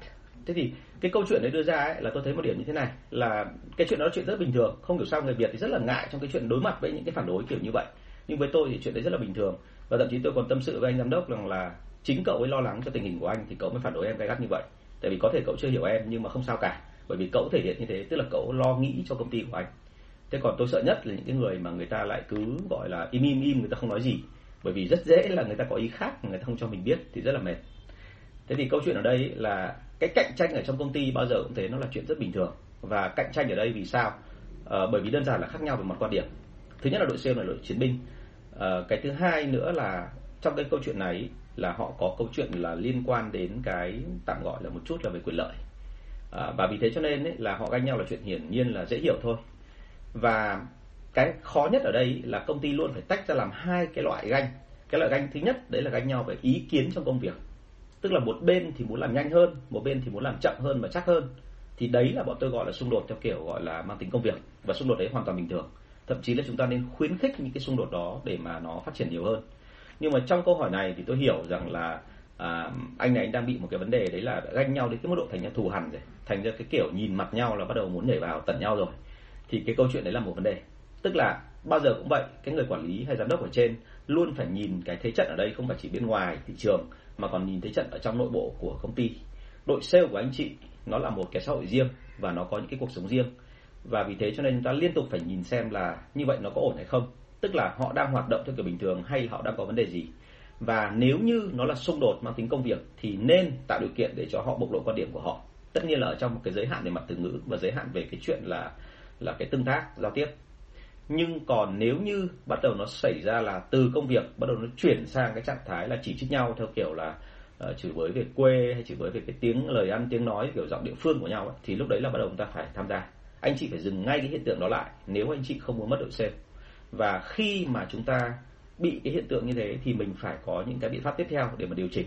Thế thì cái câu chuyện đấy đưa ra ấy, là tôi thấy một điểm như thế này là cái chuyện đó là chuyện rất bình thường không hiểu sao người việt thì rất là ngại trong cái chuyện đối mặt với những cái phản đối kiểu như vậy. Nhưng với tôi thì chuyện đấy rất là bình thường. Và thậm chí tôi còn tâm sự với anh giám đốc rằng là chính cậu ấy lo lắng cho tình hình của anh thì cậu mới phản đối em gay gắt như vậy. Tại vì có thể cậu chưa hiểu em nhưng mà không sao cả bởi vì cậu thể hiện như thế tức là cậu lo nghĩ cho công ty của anh. Thế còn tôi sợ nhất là những cái người mà người ta lại cứ gọi là im im im người ta không nói gì. Bởi vì rất dễ là người ta có ý khác người ta không cho mình biết thì rất là mệt. Thế thì câu chuyện ở đây là cái cạnh tranh ở trong công ty bao giờ cũng thế nó là chuyện rất bình thường. Và cạnh tranh ở đây vì sao? À, bởi vì đơn giản là khác nhau về mặt quan điểm. Thứ nhất là đội sale là đội chiến binh. À, cái thứ hai nữa là trong cái câu chuyện này là họ có câu chuyện là liên quan đến cái tạm gọi là một chút là về quyền lợi à, và vì thế cho nên ấy, là họ ganh nhau là chuyện hiển nhiên là dễ hiểu thôi. Và cái khó nhất ở đây là công ty luôn phải tách ra làm hai cái loại ganh. Cái loại ganh thứ nhất đấy là ganh nhau về ý kiến trong công việc. Tức là một bên thì muốn làm nhanh hơn một bên thì muốn làm chậm hơn và chắc hơn. Thì đấy là bọn tôi gọi là xung đột theo kiểu gọi là mang tính công việc. Và xung đột đấy hoàn toàn bình thường. Thậm chí là chúng ta nên khuyến khích những cái xung đột đó để mà nó phát triển nhiều hơn. Nhưng mà trong câu hỏi này thì tôi hiểu rằng là à, anh này anh đang bị một cái vấn đề đấy là ganh nhau đến cái mức độ thành ra thù hằn rồi. Thành ra cái kiểu nhìn mặt nhau là bắt đầu muốn nhảy vào tận nhau rồi. Thì cái câu chuyện đấy là một vấn đề. Tức là bao giờ cũng vậy cái người quản lý hay giám đốc ở trên luôn phải nhìn cái thế trận ở đây không phải chỉ bên ngoài thị trường mà còn nhìn thế trận ở trong nội bộ của công ty. Đội sale của anh chị nó là một cái xã hội riêng và nó có những cái cuộc sống riêng. Và vì thế cho nên chúng ta liên tục phải nhìn xem là như vậy nó có ổn hay không. Tức là họ đang hoạt động theo kiểu bình thường hay họ đang có vấn đề gì và nếu như nó là xung đột mang tính công việc thì nên tạo điều kiện để cho họ bộc lộ quan điểm của họ. Tất nhiên là ở trong một cái giới hạn về mặt từ ngữ và giới hạn về cái chuyện là là cái tương tác giao tiếp. Nhưng còn nếu như bắt đầu nó xảy ra là từ công việc bắt đầu nó chuyển sang cái trạng thái là chỉ trích nhau theo kiểu là ờ, uh, chửi bới về quê hay chửi bới về cái tiếng lời ăn tiếng nói kiểu giọng địa phương của nhau ấy, thì lúc đấy là bắt đầu chúng ta phải tham gia. Anh chị phải dừng ngay cái hiện tượng đó lại nếu anh chị không muốn mất đội sale. Và khi mà chúng ta bị cái hiện tượng như thế thì mình phải có những cái biện pháp tiếp theo để mà điều chỉnh.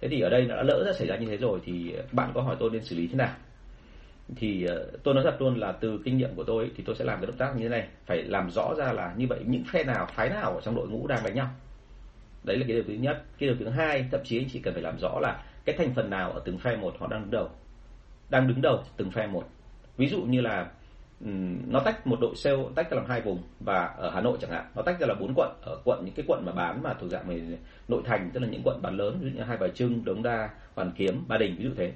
Thế thì ở đây nó đã lỡ ra xảy ra như thế rồi thì bạn có hỏi tôi nên xử lý thế nào? Thì ờ, tôi nói thật luôn là từ kinh nghiệm của tôi thì tôi sẽ làm cái động tác như thế này, phải làm rõ ra là như vậy, những phe nào, phái nào ở trong đội ngũ đang đánh nhau. Đấy là cái điều thứ nhất. Cái điều thứ hai, thậm chí anh chỉ cần phải làm rõ là cái thành phần nào ở từng phe một họ đang đứng đầu, đang đứng đầu từng phe một. Ví dụ như là nó tách một đội sale, tách ra làm hai vùng. Và ở Hà Nội chẳng hạn, nó tách ra là bốn quận. Ở quận, những cái quận mà bán mà thuộc dạng về nội thành, tức là những quận bán lớn, ví dụ như hai bà trưng, đống đa, hoàn kiếm, ba đình, ví dụ thế.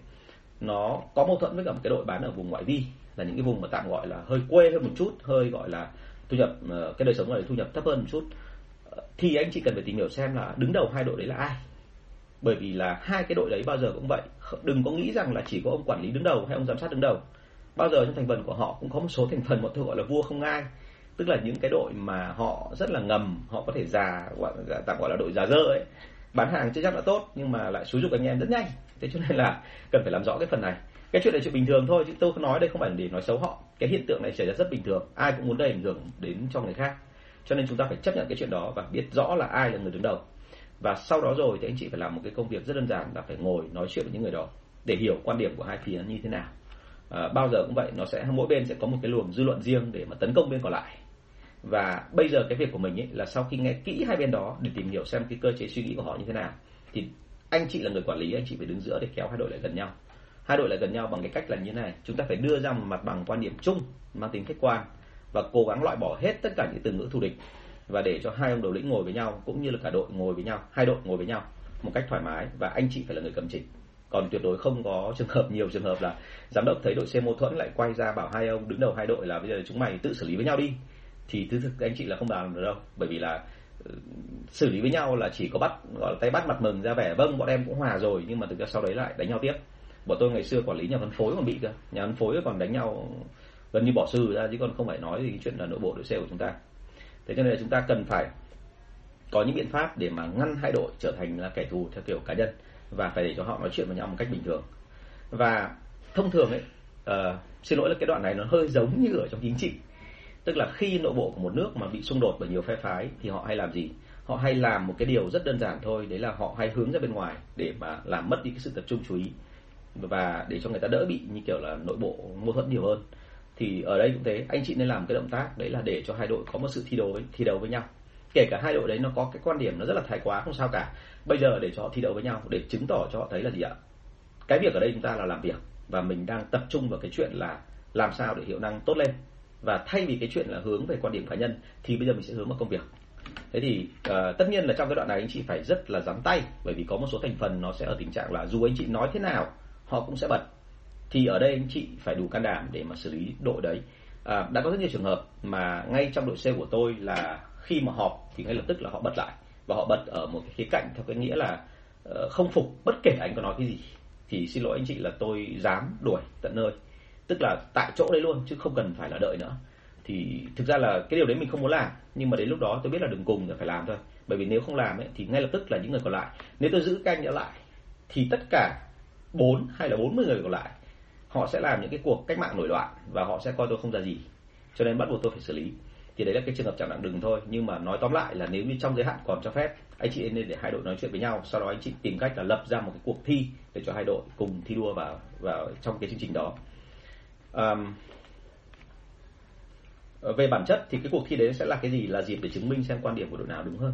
Nó có mâu thuẫn với cả một cái đội bán ở vùng ngoại vi, là những cái vùng mà tạm gọi là hơi quê hơn một chút, hơi gọi là thu nhập ờ, cái đời sống này thu nhập thấp hơn một chút. Ờ, thì anh chị cần phải tìm hiểu xem là đứng đầu hai đội đấy là ai. Bởi vì là hai cái đội đấy bao giờ cũng vậy. Đừng có nghĩ rằng là chỉ có ông quản lý đứng đầu hay ông giám sát đứng đầu bao giờ trong thành phần của họ cũng có một số thành phần mà tôi gọi là vua không ai. Tức là những cái đội mà họ rất là ngầm, họ có thể già, gọi tạm gọi là đội già dơ ấy. Bán hàng chưa chắc đã tốt, nhưng mà lại xúi dục anh em rất nhanh. Thế cho nên là cần phải làm rõ cái phần này. Cái chuyện này chuyện bình thường thôi, chứ tôi nói đây không phải để nói xấu họ. Cái hiện tượng này xảy ra rất bình thường. Ai cũng muốn gây ảnh hưởng đến cho người khác. Cho nên chúng ta phải chấp nhận cái chuyện đó và biết rõ là ai là người đứng đầu. Và sau đó rồi thì anh chị phải làm một cái công việc rất đơn giản là phải ngồi nói chuyện với những người đó để hiểu quan điểm của hai phía như thế nào à, bao giờ cũng vậy nó sẽ mỗi bên sẽ có một cái luồng dư luận riêng để mà tấn công bên còn lại. Và bây giờ cái việc của mình ấy là sau khi nghe kỹ hai bên đó để tìm hiểu xem cái cơ chế suy nghĩ của họ như thế nào thì anh chị là người quản lý anh chị phải đứng giữa để kéo hai đội lại gần nhau. Hai đội lại gần nhau bằng cái cách là như thế này chúng ta phải đưa ra một mặt bằng quan điểm chung mang tính khách quan và cố gắng loại bỏ hết tất cả những từ ngữ thù địch và để cho hai ông đầu lĩnh ngồi với nhau cũng như là cả đội ngồi với nhau hai đội ngồi với nhau một cách thoải mái và anh chị phải là người cầm chỉnh còn tuyệt đối không có trường hợp, nhiều trường hợp là giám đốc thấy đội xe mâu thuẫn lại quay ra bảo hai ông đứng đầu hai đội là bây giờ chúng mày tự xử lý với nhau đi. Thì thứ thực anh chị là không làm được đâu, bởi vì là ừ, xử lý với nhau là chỉ có bắt, gọi là tay bắt mặt mừng ra vẻ vâng bọn em cũng hòa rồi, nhưng mà thực ra sau đấy lại đánh nhau tiếp. Bọn tôi ngày xưa quản lý nhà phân phối còn bị cơ, nhà phân phối còn đánh nhau gần như bỏ sư ra, chứ còn không phải nói gì chuyện là nội bộ, đội xe của chúng ta. Thế cho nên là chúng ta cần phải có những biện pháp để mà ngăn hai đội trở thành là kẻ thù theo kiểu cá nhân và phải để cho họ nói chuyện với nhau một cách bình thường. Và thông thường ấy uh, xin lỗi là cái đoạn này nó hơi giống như ở trong chính trị. Tức là khi nội bộ của một nước mà bị xung đột bởi nhiều phe phái thì họ hay làm gì? Họ hay làm một cái điều rất đơn giản thôi đấy là họ hay hướng ra bên ngoài để mà làm mất đi cái sự tập trung chú ý và để cho người ta đỡ bị như kiểu là nội bộ mâu thuẫn nhiều hơn. Thì ở đây cũng thế anh chị nên làm cái động tác đấy là để cho hai đội có một sự thi đấu thi đấu với nhau kể cả hai đội đấy nó có cái quan điểm nó rất là thái quá không sao cả. Bây giờ để cho họ thi đấu với nhau để chứng tỏ cho họ thấy là gì ạ? Cái việc ở đây chúng ta là làm việc và mình đang tập trung vào cái chuyện là làm sao để hiệu năng tốt lên. Và thay vì cái chuyện là hướng về quan điểm cá nhân thì bây giờ mình sẽ hướng vào công việc. Thế thì uh, tất nhiên là trong cái đoạn này anh chị phải rất là dám tay bởi vì có một số thành phần nó sẽ ở tình trạng là dù anh chị nói thế nào họ cũng sẽ bật. Thì ở đây anh chị phải đủ can đảm để mà xử lý đội đấy. À, đã có rất nhiều trường hợp mà ngay trong đội c của tôi là khi mà họp thì ngay lập tức là họ bật lại và họ bật ở một cái khía cạnh theo cái nghĩa là ờ, không phục bất kể anh có nói cái gì thì xin lỗi anh chị là tôi dám đuổi tận nơi. Tức là tại chỗ đấy luôn chứ không cần phải là đợi nữa. Thì thực ra là cái điều đấy mình không muốn làm, nhưng mà đến lúc đó tôi biết là đừng cùng là phải làm thôi. Bởi vì nếu không làm ấy thì ngay lập tức là những người còn lại, nếu tôi giữ canh trở lại thì tất cả bốn hay là bốn mươi người còn lại, họ sẽ làm những cái cuộc cách mạng nổi loạn và họ sẽ coi tôi không ra gì. Cho nên bắt buộc tôi phải xử lý thì đấy là cái trường hợp chạm nặng đừng thôi. Nhưng mà nói tóm lại là nếu như trong giới hạn còn cho phép anh chị nên để hai đội nói chuyện với nhau. Sau đó anh chị tìm cách là lập ra một cái cuộc thi để cho hai đội cùng thi đua vào vào trong cái chương trình đó. Um, về bản chất thì cái cuộc thi đấy sẽ là cái gì là dịp để chứng minh xem quan điểm của đội nào đúng hơn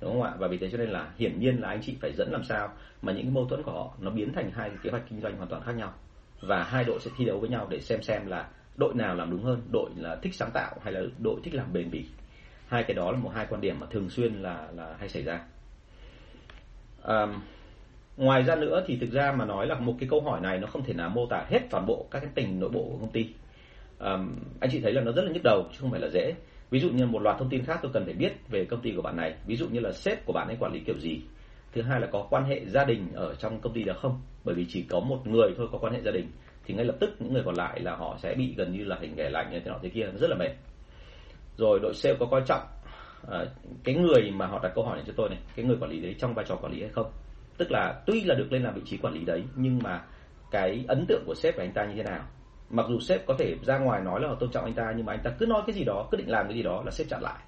đúng không ạ? Và vì thế cho nên là hiển nhiên là anh chị phải dẫn làm sao mà những cái mâu thuẫn của họ nó biến thành hai cái kế hoạch kinh doanh hoàn toàn khác nhau. Và hai đội sẽ thi đấu với nhau để xem xem là đội nào làm đúng hơn đội là thích sáng tạo hay là đội thích làm bền bỉ? Hai cái đó là một hai quan điểm mà thường xuyên là là hay xảy ra. À, ngoài ra nữa thì thực ra mà nói là một cái câu hỏi này nó không thể nào mô tả hết toàn bộ các cái tình nội bộ của công ty. À, anh chị thấy là nó rất là nhức đầu chứ không phải là dễ. Ví dụ như một loạt thông tin khác tôi cần phải biết về công ty của bạn này. Ví dụ như là sếp của bạn ấy quản lý kiểu gì. Thứ hai là có quan hệ gia đình ở trong công ty đó không? Bởi vì chỉ có một người thôi có quan hệ gia đình thì ngay lập tức những người còn lại là họ sẽ bị gần như là hình ghẻ lạnh như thế nọ thế kia rất là mệt. Rồi đội sale có coi trọng à, cái người mà họ đặt câu hỏi này cho tôi này cái người quản lý đấy trong vai trò quản lý hay không? Tức là tuy là được lên làm vị trí quản lý đấy nhưng mà cái ấn tượng của sếp về anh ta như thế nào? Mặc dù sếp có thể ra ngoài nói là họ tôn trọng anh ta nhưng mà anh ta cứ nói cái gì đó cứ định làm cái gì đó là sếp chặn lại.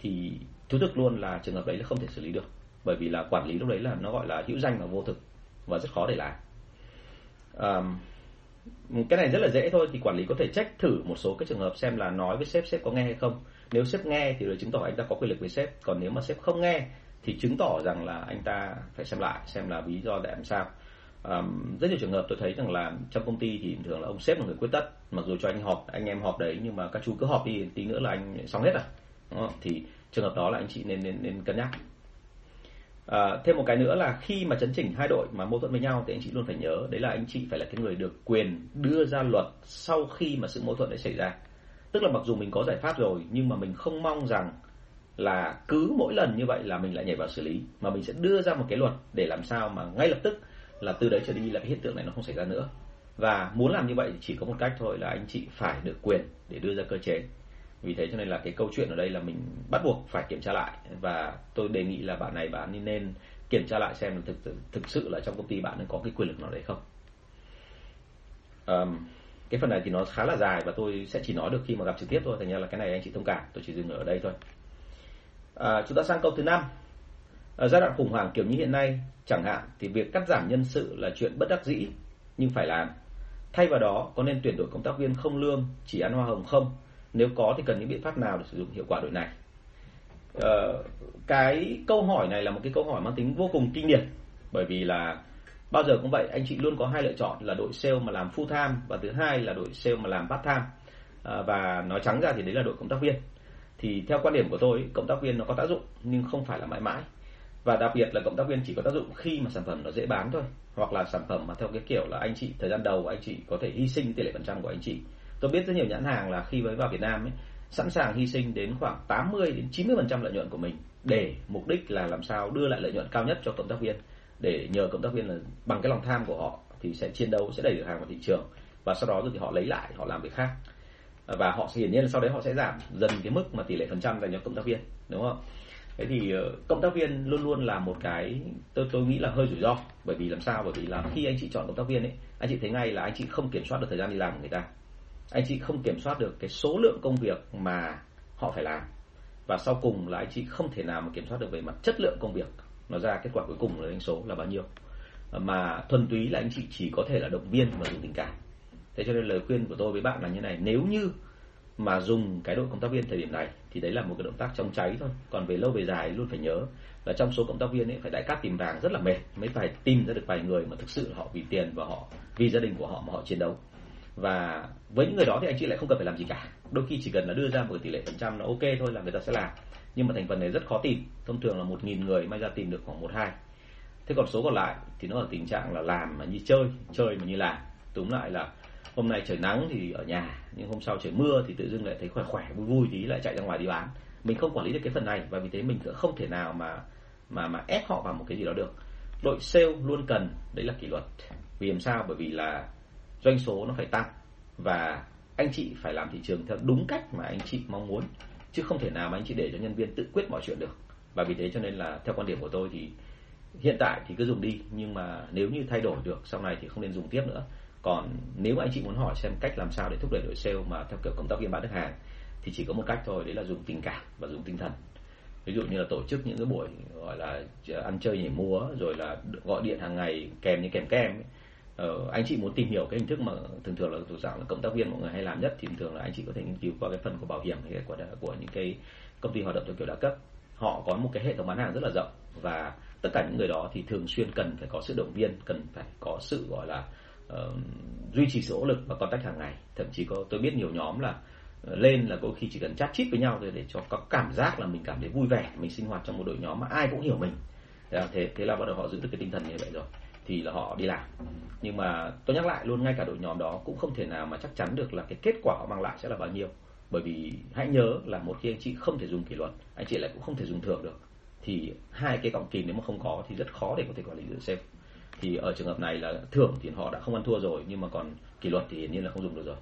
Thì thú thực luôn là trường hợp đấy là không thể xử lý được bởi vì là quản lý lúc đấy là nó gọi là hữu danh và vô thực và rất khó để làm um, cái này rất là dễ thôi thì quản lý có thể check thử một số cái trường hợp xem là nói với sếp sếp có nghe hay không. Nếu sếp nghe thì là chứng tỏ anh ta có quyền lực với sếp. Còn nếu mà sếp không nghe thì chứng tỏ rằng là anh ta phải xem lại xem là lý do để làm sao. Um, rất nhiều trường hợp tôi thấy rằng là trong công ty thì thường là ông sếp là người quyết tất. Mặc dù cho anh họp anh em họp đấy nhưng mà các chú cứ họp đi tí nữa là anh xong hết rồi. Thì trường hợp đó là anh chị nên nên nên cân nhắc. À, thêm một cái nữa là khi mà chấn chỉnh hai đội mà mâu thuẫn với nhau thì anh chị luôn phải nhớ đấy là anh chị phải là cái người được quyền đưa ra luật sau khi mà sự mâu thuẫn đã xảy ra. Tức là mặc dù mình có giải pháp rồi nhưng mà mình không mong rằng là cứ mỗi lần như vậy là mình lại nhảy vào xử lý mà mình sẽ đưa ra một cái luật để làm sao mà ngay lập tức là từ đấy trở đi là cái hiện tượng này nó không xảy ra nữa. Và muốn làm như vậy chỉ có một cách thôi là anh chị phải được quyền để đưa ra cơ chế vì thế cho nên là cái câu chuyện ở đây là mình bắt buộc phải kiểm tra lại. Và tôi đề nghị là bạn này bạn nên kiểm tra lại xem thực thực sự là trong công ty bạn có cái quyền lực nào đấy không. Um, cái phần này thì nó khá là dài và tôi sẽ chỉ nói được khi mà gặp trực tiếp thôi. Thành ra là cái này anh chị thông cảm tôi chỉ dừng ở đây thôi. À, chúng ta sang câu thứ năm. Ở giai đoạn khủng hoảng kiểu như hiện nay chẳng hạn thì việc cắt giảm nhân sự là chuyện bất đắc dĩ nhưng phải làm. Thay vào đó có nên tuyển đổi công tác viên không lương chỉ ăn hoa hồng không? Nếu có thì cần những biện pháp nào để sử dụng hiệu quả đội này? Ờ, cái câu hỏi này là một cái câu hỏi mang tính vô cùng kinh điển bởi vì là bao giờ cũng vậy anh chị luôn có hai lựa chọn là đội sale mà làm full time và thứ hai là đội sale mà làm part time. À, và nói trắng ra thì đấy là đội cộng tác viên. Thì theo quan điểm của tôi cộng tác viên nó có tác dụng nhưng không phải là mãi mãi. Và đặc biệt là cộng tác viên chỉ có tác dụng khi mà sản phẩm nó dễ bán thôi hoặc là sản phẩm mà theo cái kiểu là anh chị thời gian đầu anh chị có thể hy sinh tỷ lệ phần trăm của anh chị tôi biết rất nhiều nhãn hàng là khi mới vào Việt Nam ấy, sẵn sàng hy sinh đến khoảng 80 đến 90 phần trăm lợi nhuận của mình để mục đích là làm sao đưa lại lợi nhuận cao nhất cho cộng tác viên. Để nhờ cộng tác viên là bằng cái lòng tham của họ thì sẽ chiến đấu, sẽ đẩy được hàng vào thị trường và sau đó rồi thì họ lấy lại, họ làm việc khác. Và họ hiển nhiên là sau đấy họ sẽ giảm dần cái mức mà tỷ lệ phần trăm dành cho cộng tác viên, đúng không? Thế thì ờ, cộng tác viên luôn luôn là một cái, tôi tôi nghĩ là hơi rủi ro bởi vì làm sao? Bởi vì là khi anh chị chọn cộng tác viên ấy, anh chị thấy ngay là anh chị không kiểm soát được thời gian đi làm của người ta anh chị không kiểm soát được cái số lượng công việc mà họ phải làm. Và sau cùng là anh chị không thể nào mà kiểm soát được về mặt chất lượng công việc. Nó ra kết quả cuối cùng là đánh số là bao nhiêu. Mà thuần túy là anh chị chỉ có thể là động viên và dùng tình cảm. Thế cho nên lời khuyên của tôi với bạn là như này, nếu như mà dùng cái đội cộng tác viên thời điểm này, thì đấy là một cái động tác chống cháy thôi. Còn về lâu về dài luôn phải nhớ là trong số cộng tác viên ấy, phải đại cát tìm vàng rất là mệt, mới phải tìm ra được vài người mà thực sự họ vì tiền và họ, vì gia đình của họ mà họ chiến đấu và với những người đó thì anh chị lại không cần phải làm gì cả. Đôi khi chỉ cần là đưa ra một tỷ lệ phần trăm là ok thôi là người ta sẽ làm. Nhưng mà thành phần này rất khó tìm. Thông thường là một nghìn người may ra tìm được khoảng một hai. Thế còn số còn lại thì nó ở tình trạng là làm mà như chơi chơi mà như làm. Túm lại là hôm nay trời nắng thì ở nhà, nhưng hôm sau trời mưa thì tự dưng lại thấy khỏe khỏe, vui vui tí lại chạy ra ngoài đi bán. Mình không quản lý được cái phần này và vì thế mình cũng không thể nào mà mà mà ép họ vào một cái gì đó được. Đội sale luôn cần, đấy là kỷ luật. Vì làm sao? Bởi vì là doanh số nó phải tăng và anh chị phải làm thị trường theo đúng cách mà anh chị mong muốn, chứ không thể nào mà anh chị để cho nhân viên tự quyết mọi chuyện được. Và vì thế cho nên là theo quan điểm của tôi thì hiện tại thì cứ dùng đi, nhưng mà nếu như thay đổi được sau này thì không nên dùng tiếp nữa. Còn nếu mà anh chị muốn hỏi xem cách làm sao để thúc đẩy đội sale mà theo kiểu công tác viên bán được hàng, thì chỉ có một cách thôi, đấy là dùng tình cảm và dùng tinh thần. Ví dụ như là tổ chức những cái buổi gọi là ăn chơi nhảy múa, rồi là gọi điện hàng ngày kèm như kèm kem ấy uh, anh chị muốn tìm hiểu cái hình thức mà thường thường là thủ dạng là cộng tác viên mọi người hay làm nhất thì thường thường là anh chị có thể nghiên cứu qua cái phần của bảo hiểm hay của của những cái công ty hoạt động theo kiểu đa cấp. Họ có một cái hệ thống bán hàng rất là rộng và tất cả những người đó thì thường xuyên cần phải có sự động viên cần phải có sự gọi là uh, duy trì sự nỗ lực và contact hàng ngày. Thậm chí có tôi biết nhiều nhóm là ờ, lên là có khi chỉ cần chat chít với nhau thôi để cho có cảm giác là mình cảm thấy vui vẻ mình sinh hoạt trong một đội nhóm mà ai cũng hiểu mình. Thế thế là bắt đầu họ giữ được cái tinh thần như vậy rồi thì là họ đi làm. Nhưng mà tôi nhắc lại luôn ngay cả đội nhóm đó cũng không thể nào mà chắc chắn được là cái kết quả họ mang lại sẽ là bao nhiêu. Bởi vì hãy nhớ là một khi anh chị không thể dùng kỷ luật anh chị lại cũng không thể dùng thưởng được. Thì hai cái cọng kìm nếu mà không có thì rất khó để có thể quản lý được sếp. Thì ở trường hợp này là thưởng thì họ đã không ăn thua rồi nhưng mà còn kỷ luật thì hiển nhiên là không dùng được rồi.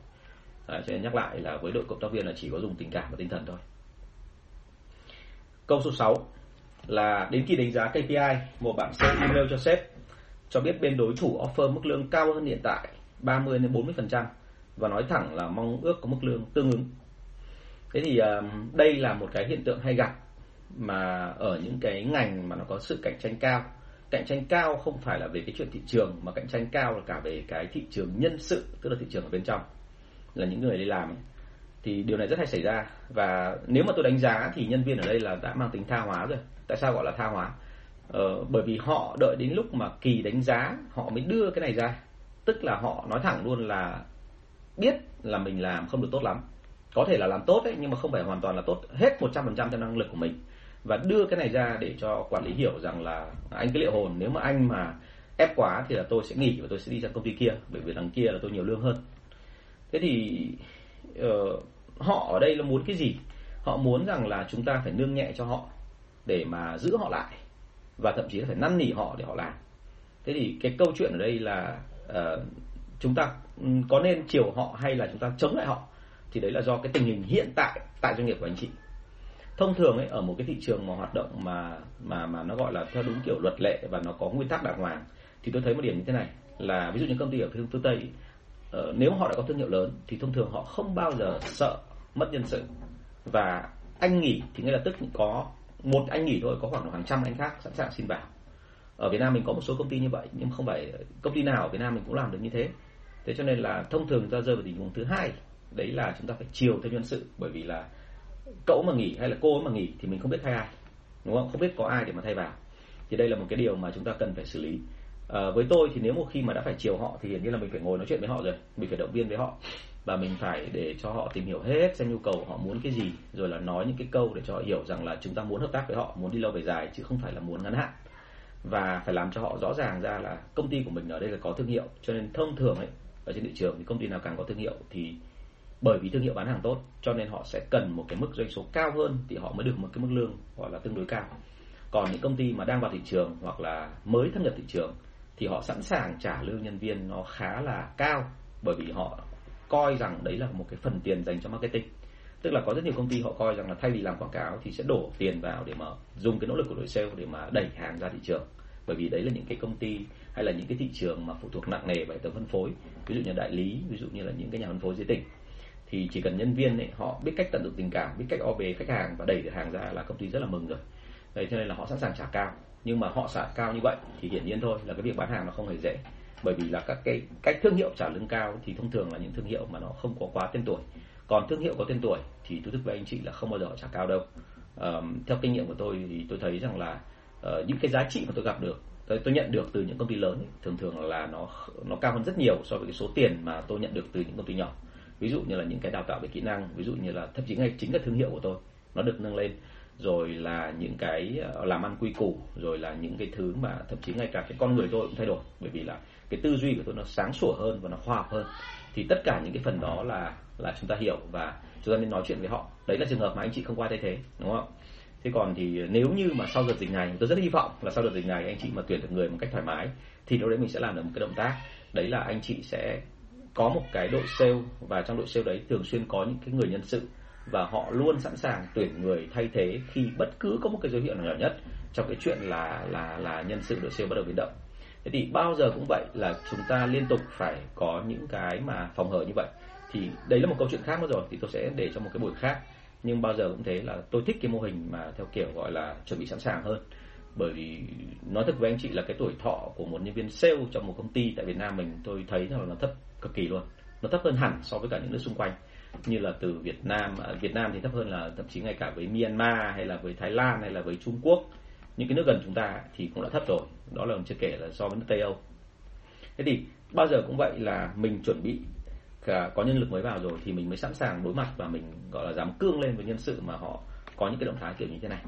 À, cho nên nhắc lại là với đội cộng tác viên là chỉ có dùng tình cảm và tinh thần thôi. Câu số 6 là đến khi đánh giá KPI một bạn sẽ email cho sếp cho biết bên đối thủ offer mức lương cao hơn hiện tại 30 đến 40% và nói thẳng là mong ước có mức lương tương ứng. Thế thì ờ, đây là một cái hiện tượng hay gặp mà ở những cái ngành mà nó có sự cạnh tranh cao. Cạnh tranh cao không phải là về cái chuyện thị trường mà cạnh tranh cao là cả về cái thị trường nhân sự, tức là thị trường ở bên trong. Là những người đi làm ấy. Thì điều này rất hay xảy ra và nếu mà tôi đánh giá thì nhân viên ở đây là đã mang tính tha hóa rồi. Tại sao gọi là tha hóa? Ờ, bởi vì họ đợi đến lúc mà kỳ đánh giá họ mới đưa cái này ra. Tức là họ nói thẳng luôn là biết là mình làm không được tốt lắm. Có thể là làm tốt đấy nhưng mà không phải hoàn toàn là tốt. Hết 100% theo năng lực của mình. Và đưa cái này ra để cho quản lý hiểu rằng là anh cái liệu hồn nếu mà anh mà ép quá thì là tôi sẽ nghỉ và tôi sẽ đi sang công ty kia bởi vì đằng kia là tôi nhiều lương hơn. Thế thì uh, họ ở đây là muốn cái gì? Họ muốn rằng là chúng ta phải nương nhẹ cho họ để mà giữ họ lại và thậm chí là phải năn nỉ họ để họ làm. Thế thì cái câu chuyện ở đây là uh, chúng ta có nên chiều họ hay là chúng ta chống lại họ? Thì đấy là do cái tình hình hiện tại tại doanh nghiệp của anh chị. Thông thường ấy ở một cái thị trường mà hoạt động mà mà mà nó gọi là theo đúng kiểu luật lệ và nó có nguyên tắc đàng hoàng thì tôi thấy một điểm như thế này là ví dụ như công ty ở phương phương tây uh, nếu họ đã có thương hiệu lớn thì thông thường họ không bao giờ sợ mất nhân sự. Và anh nghỉ thì ngay lập tức có một anh nghỉ thôi, có khoảng hàng trăm anh khác sẵn sàng xin vào. Ở Việt Nam mình có một số công ty như vậy, nhưng không phải công ty nào ở Việt Nam mình cũng làm được như thế. Thế cho nên là thông thường ta rơi vào tình huống thứ hai, đấy là chúng ta phải chiều theo nhân sự, bởi vì là cậu mà nghỉ hay là cô mà nghỉ thì mình không biết thay ai, đúng không? Không biết có ai để mà thay vào. Thì đây là một cái điều mà chúng ta cần phải xử lý à, với tôi thì nếu một khi mà đã phải chiều họ thì hiển nhiên là mình phải ngồi nói chuyện với họ rồi. Mình phải động viên với họ. Và mình phải để cho họ tìm hiểu hết xem nhu cầu họ muốn cái gì rồi là nói những cái câu để cho họ hiểu rằng là chúng ta muốn hợp tác với họ muốn đi lâu về dài chứ không phải là muốn ngắn hạn. Và phải làm cho họ rõ ràng ra là công ty của mình ở đây là có thương hiệu. Cho nên thông thường ấy ở trên thị trường thì công ty nào càng có thương hiệu thì bởi vì thương hiệu bán hàng tốt cho nên họ sẽ cần một cái mức doanh số cao hơn thì họ mới được một cái mức lương gọi là tương đối cao. Còn những công ty mà đang vào thị trường hoặc là mới thâm nhập thị trường thì họ sẵn sàng trả lương nhân viên nó khá là cao bởi vì họ coi rằng đấy là một cái phần tiền dành cho marketing. Tức là có rất nhiều công ty họ coi rằng là thay vì làm quảng cáo thì sẽ đổ tiền vào để mà dùng cái nỗ lực của đội sale để mà đẩy hàng ra thị trường. Bởi vì đấy là những cái công ty hay là những cái thị trường mà phụ thuộc nặng nề vào hệ thống phân phối. Ví dụ như đại lý ví dụ như là những cái nhà phân phối dưới tỉnh. Thì chỉ cần nhân viên ấy, họ biết cách tận dụng tình cảm biết cách o về khách hàng và đẩy được hàng ra là công ty rất là mừng rồi. Đấy cho nên là họ sẵn sàng trả cao nhưng mà họ trả cao như vậy thì hiển nhiên thôi là cái việc bán hàng nó không hề dễ. Bởi vì là các cái cách thương hiệu trả lương cao thì thông thường là những thương hiệu mà nó không có quá tên tuổi. Còn thương hiệu có tên tuổi thì tôi thức với anh chị là không bao giờ họ trả cao đâu. Um, theo kinh nghiệm của tôi thì tôi thấy rằng là uh, những cái giá trị mà tôi gặp được tôi, tôi nhận được từ những công ty lớn ấy, thường thường là nó nó cao hơn rất nhiều so với cái số tiền mà tôi nhận được từ những công ty nhỏ. Ví dụ như là những cái đào tạo về kỹ năng ví dụ như là thậm chí ngay chính cái thương hiệu của tôi nó được nâng lên rồi là những cái ờ, làm ăn quy củ, rồi là những cái thứ mà thậm chí ngay cả cái con người tôi cũng thay đổi. Bởi vì là cái tư duy của tôi nó sáng sủa hơn và nó khoa học hơn. Thì tất cả những cái phần đó là là chúng ta hiểu và chúng ta nên nói chuyện với họ. Đấy là trường hợp mà anh chị không qua thay thế, đúng không? Thế còn thì nếu như mà sau đợt dịch này, tôi rất hy vọng là sau đợt dịch này anh chị mà tuyển được người một cách thoải mái, thì lúc đấy mình sẽ làm được một cái động tác. Đấy là anh chị sẽ có một cái đội sale và trong đội sale đấy thường xuyên có những cái người nhân sự và họ luôn sẵn sàng tuyển người thay thế khi bất cứ có một cái dấu hiệu nào nhỏ nhất trong cái chuyện là là là nhân sự đội sale bắt đầu biến động. Thế thì bao giờ cũng vậy là chúng ta liên tục phải có những cái mà phòng hở như vậy. Thì đấy là một câu chuyện khác nữa rồi, thì tôi sẽ để cho một cái buổi khác. Nhưng bao giờ cũng thế là tôi thích cái mô hình mà theo kiểu gọi là chuẩn bị sẵn sàng hơn. Bởi vì nói thật với anh chị là cái tuổi thọ của một nhân viên sale trong một công ty tại Việt Nam mình, tôi thấy là nó thấp cực kỳ luôn. Nó thấp hơn hẳn so với cả những nước xung quanh như là từ Việt Nam à, Việt Nam thì thấp hơn là thậm chí ngay cả với Myanmar hay là với Thái Lan hay là với Trung Quốc. Những cái nước gần chúng ta thì cũng đã thấp rồi. Đó là chưa kể là so với nước Tây Âu. Thế thì bao giờ cũng vậy là mình chuẩn bị à, có nhân lực mới vào rồi thì mình mới sẵn sàng đối mặt và mình gọi là dám cương lên với nhân sự mà họ có những cái động thái kiểu như thế này.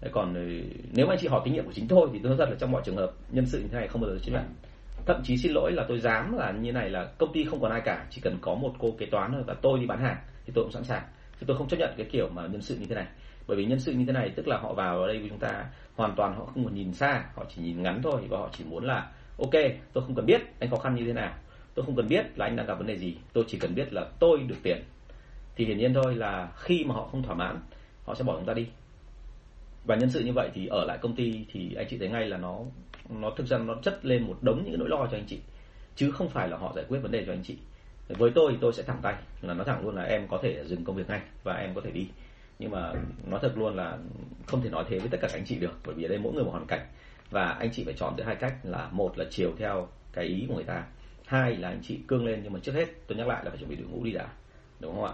Thế còn ừ, nếu mà anh chị hỏi kinh nghiệm của chính tôi thì tôi nói thật là trong mọi trường hợp nhân sự như thế này không bao giờ chấp nhận thậm chí xin lỗi là tôi dám là như này là công ty không còn ai cả, chỉ cần có một cô kế toán thôi và tôi đi bán hàng thì tôi cũng sẵn sàng. Chứ tôi không chấp nhận cái kiểu mà nhân sự như thế này. Bởi vì nhân sự như thế này tức là họ vào ở đây với chúng ta hoàn toàn họ không còn nhìn xa, họ chỉ nhìn ngắn thôi và họ chỉ muốn là, ok, tôi không cần biết anh khó khăn như thế nào. Tôi không cần biết là anh đang gặp vấn đề gì. Tôi chỉ cần biết là tôi được tiền. Thì hiển nhiên thôi là khi mà họ không thỏa mãn, họ sẽ bỏ chúng ta đi. Và nhân sự như vậy thì ở lại công ty thì anh chị thấy ngay là nó nó thực ra nó chất lên một đống những nỗi lo cho anh chị chứ không phải là họ giải quyết vấn đề cho anh chị. Với tôi thì tôi sẽ thẳng tay là nó thẳng luôn là em có thể dừng công việc ngay và em có thể đi. Nhưng mà nói thật luôn là không thể nói thế với tất cả các anh chị được bởi vì ở đây mỗi người một hoàn cảnh. Và anh chị phải chọn giữa hai cách là một là chiều theo cái ý của người ta hai là anh chị cương lên. Nhưng mà trước hết tôi nhắc lại là phải chuẩn bị đội ngũ đi đã đúng không ạ?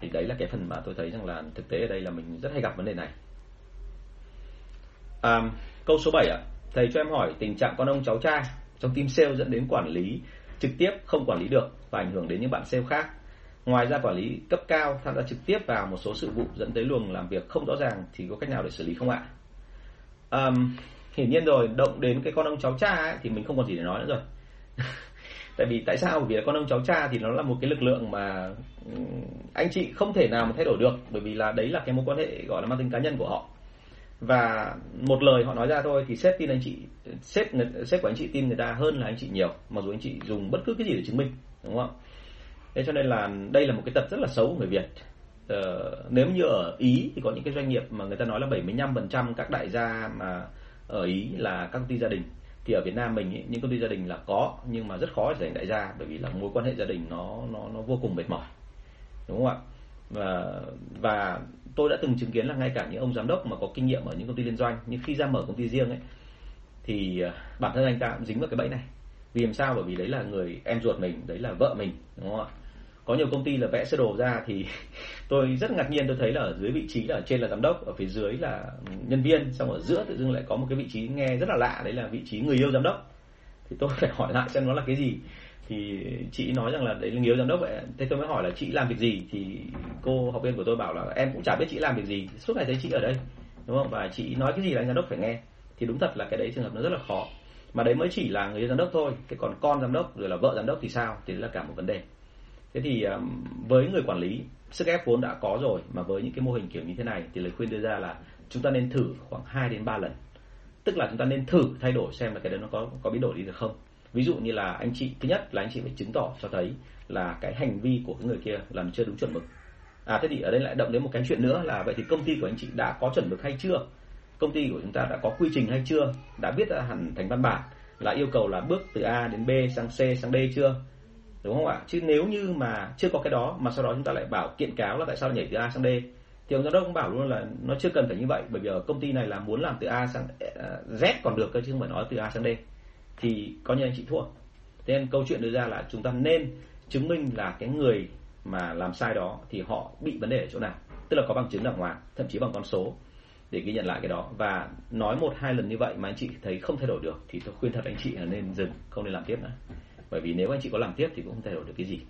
Thì đấy là cái phần mà tôi thấy rằng là thực tế ở đây là mình rất hay gặp vấn đề này. À, câu số 7 ạ thầy cho em hỏi tình trạng con ông cháu cha trong team sale dẫn đến quản lý trực tiếp không quản lý được và ảnh hưởng đến những bạn sale khác. Ngoài ra quản lý cấp cao tham gia trực tiếp vào một số sự vụ dẫn tới luồng làm việc không rõ ràng thì có cách nào để xử lý không ạ? Um, hiển nhiên rồi động đến cái con ông cháu cha ấy, thì mình không còn gì để nói nữa rồi. <laughs> Tại vì tại sao? Bởi vì là con ông cháu cha thì nó là một cái lực lượng mà anh chị không thể nào mà thay đổi được bởi vì là đấy là cái mối quan hệ gọi là mang tính cá nhân của họ và một lời họ nói ra thôi thì sếp tin anh chị sếp sếp của anh chị tin người ta hơn là anh chị nhiều mặc dù anh chị dùng bất cứ cái gì để chứng minh đúng không thế cho nên là đây là một cái tật rất là xấu của người Việt. Ờ, nếu như ở Ý thì có những cái doanh nghiệp mà người ta nói là 75% các đại gia mà ở Ý là các công ty gia đình. Thì ở Việt Nam mình ý, những công ty gia đình là có nhưng mà rất khó để thành đại gia bởi vì là mối quan hệ gia đình nó nó nó vô cùng mệt mỏi đúng không ạ? Và và tôi đã từng chứng kiến là ngay cả những ông giám đốc mà có kinh nghiệm ở những công ty liên doanh, nhưng khi ra mở công ty riêng ấy, thì à, bản thân anh ta cũng dính vào cái bẫy này. Vì làm sao? Bởi vì đấy là người em ruột mình, đấy là vợ mình, đúng không ạ? Có nhiều công ty là vẽ sơ đồ ra thì <laughs> tôi rất ngạc nhiên tôi thấy là ở dưới vị trí là ở trên là giám đốc, ở phía dưới là nhân viên, xong ở giữa tự dưng lại có một cái vị trí nghe rất là lạ, đấy là vị trí người yêu giám đốc. Thì tôi phải hỏi lại xem nó là cái gì thì chị nói rằng là đấy là nghiếu giám đốc vậy thế tôi mới hỏi là chị làm việc gì? Thì cô học viên của tôi bảo là em cũng chả biết chị làm việc gì. Suốt ngày thấy chị ở đây, đúng không? Và chị nói cái gì là anh giám đốc phải nghe. Thì đúng thật là cái đấy trường hợp nó rất là khó. Mà đấy mới chỉ là người giám đốc thôi. Cái còn con giám đốc rồi là vợ giám đốc thì sao? Thì đấy là cả một vấn đề. Thế thì với người quản lý, sức ép vốn đã có rồi, mà với những cái mô hình kiểu như thế này thì lời khuyên đưa ra là chúng ta nên thử khoảng 2 đến 3 lần. Tức là chúng ta nên thử thay đổi xem là cái đấy nó có có biến đổi đi được không ví dụ như là anh chị, thứ nhất là anh chị phải chứng tỏ cho thấy là cái hành vi của cái người kia làm chưa đúng chuẩn mực. À thế thì ở đây lại động đến một cái chuyện nữa là vậy thì công ty của anh chị đã có chuẩn mực hay chưa? Công ty của chúng ta đã có quy trình hay chưa? Đã viết hẳn thành văn bản là yêu cầu là bước từ A đến B sang C sang D chưa? Đúng không ạ? Chứ nếu như mà chưa có cái đó, mà sau đó chúng ta lại bảo kiện cáo là tại sao nhảy từ A sang D? Thì ông giám đốc cũng bảo luôn là nó chưa cần phải như vậy, bởi vì ở công ty này là muốn làm từ A sang à, Z còn được cơ chứ không phải nói từ A sang D thì coi như anh chị thua thế nên câu chuyện đưa ra là chúng ta nên chứng minh là cái người mà làm sai đó thì họ bị vấn đề ở chỗ nào tức là có bằng chứng đàng hoàng thậm chí bằng con số để ghi nhận lại cái đó. Và nói một hai lần như vậy mà anh chị thấy không thay đổi được thì tôi khuyên thật anh chị là nên dừng không nên làm tiếp nữa. Bởi vì nếu anh chị có làm tiếp thì cũng không thay đổi được cái gì.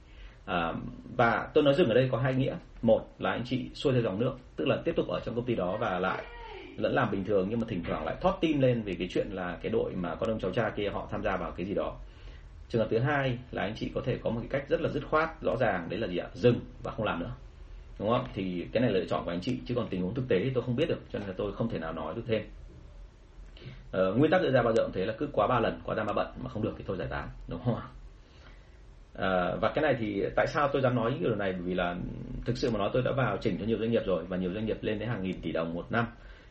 À, và tôi nói dừng ở đây có hai nghĩa. Một là anh chị xuôi theo dòng nước tức là tiếp tục ở trong công ty đó và lại lẫn làm bình thường nhưng mà thỉnh thoảng lại thoát tim lên về cái chuyện là cái đội mà con ông cháu cha kia họ tham gia vào cái gì đó. Trường hợp thứ hai là anh chị có thể có một cái cách rất là dứt khoát rõ ràng đấy là gì ạ? Dừng và không làm nữa. Đúng không? Thì cái này là lựa chọn của anh chị chứ còn tình huống thực tế thì tôi không biết được cho nên là tôi không thể nào nói được thêm. Ờ, nguyên tắc đưa ra bao giờ cũng thế là cứ quá ba lần quá ra ba bận mà không được thì thôi giải tán đúng không ạ? À, và cái này thì tại sao tôi dám nói những điều này? Bởi vì là thực sự mà nói tôi đã vào chỉnh cho nhiều doanh nghiệp rồi và nhiều doanh nghiệp lên đến hàng nghìn tỷ đồng một năm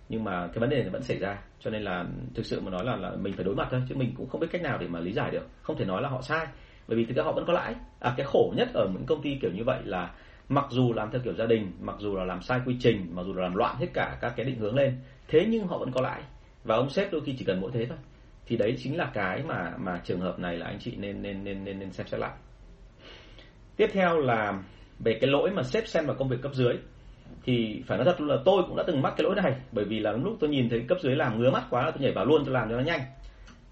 nhưng mà cái vấn đề này vẫn xảy ra cho nên là thực sự mà nói là là mình phải đối mặt thôi chứ mình cũng không biết cách nào để mà lý giải được. Không thể nói là họ sai bởi vì thực ra họ vẫn có lãi. À cái khổ nhất ở những công ty kiểu như vậy là mặc dù làm theo kiểu gia đình mặc dù là làm sai quy trình mặc dù là làm loạn hết cả các cái định hướng lên thế nhưng họ vẫn có lãi. Và ông sếp đôi khi chỉ cần mỗi thế thôi. Thì đấy chính là cái mà mà trường hợp này là anh chị nên nên nên nên, nên xem xét lại. Tiếp theo là về cái lỗi mà sếp xem vào công việc cấp dưới thì phải nói thật là tôi cũng đã từng mắc cái lỗi này. Bởi vì là lúc tôi nhìn thấy cấp dưới làm ngứa mắt quá là tôi nhảy vào luôn, tôi làm cho nó nhanh.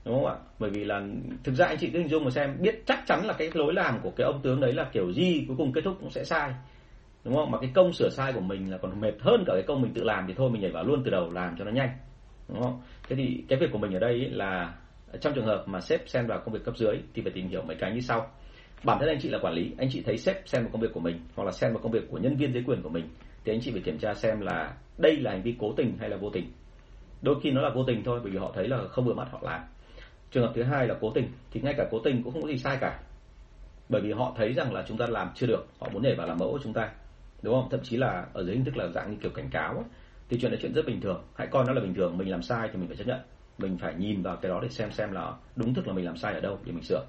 Đúng không ạ? Bởi vì là thực ra anh chị cứ hình dung mà xem, biết chắc chắn là cái lối làm của cái ông tướng đấy là kiểu gì cuối cùng kết thúc cũng sẽ sai. Đúng không? Mà cái công sửa sai của mình là còn mệt hơn cả cái công mình tự làm thì thôi, mình nhảy vào luôn từ đầu, làm cho nó nhanh. Đúng không? Thế thì cái việc của mình ở đây là trong trường hợp mà sếp xem vào công việc cấp dưới thì phải tìm hiểu mấy cái như sau. Bản thân anh chị là quản lý, anh chị thấy sếp xem vào công việc của mình hoặc là xem vào công việc của nhân viên dưới quyền của mình thì anh chị phải kiểm tra xem là đây là hành vi cố tình hay là vô tình. Đôi khi nó là vô tình thôi, bởi vì họ thấy là không vừa mắt họ làm. Trường hợp thứ hai là cố tình, thì ngay cả cố tình cũng không có gì sai cả. Bởi vì họ thấy rằng là chúng ta làm chưa được, họ muốn nhảy vào làm mẫu của chúng ta, đúng không? Thậm chí là ở dưới hình thức là dạng như kiểu cảnh cáo ấy. thì chuyện là chuyện rất bình thường. Hãy coi nó là bình thường, mình làm sai thì mình phải chấp nhận. Mình phải nhìn vào cái đó để xem xem là đúng thực là mình làm sai ở đâu để mình sửa.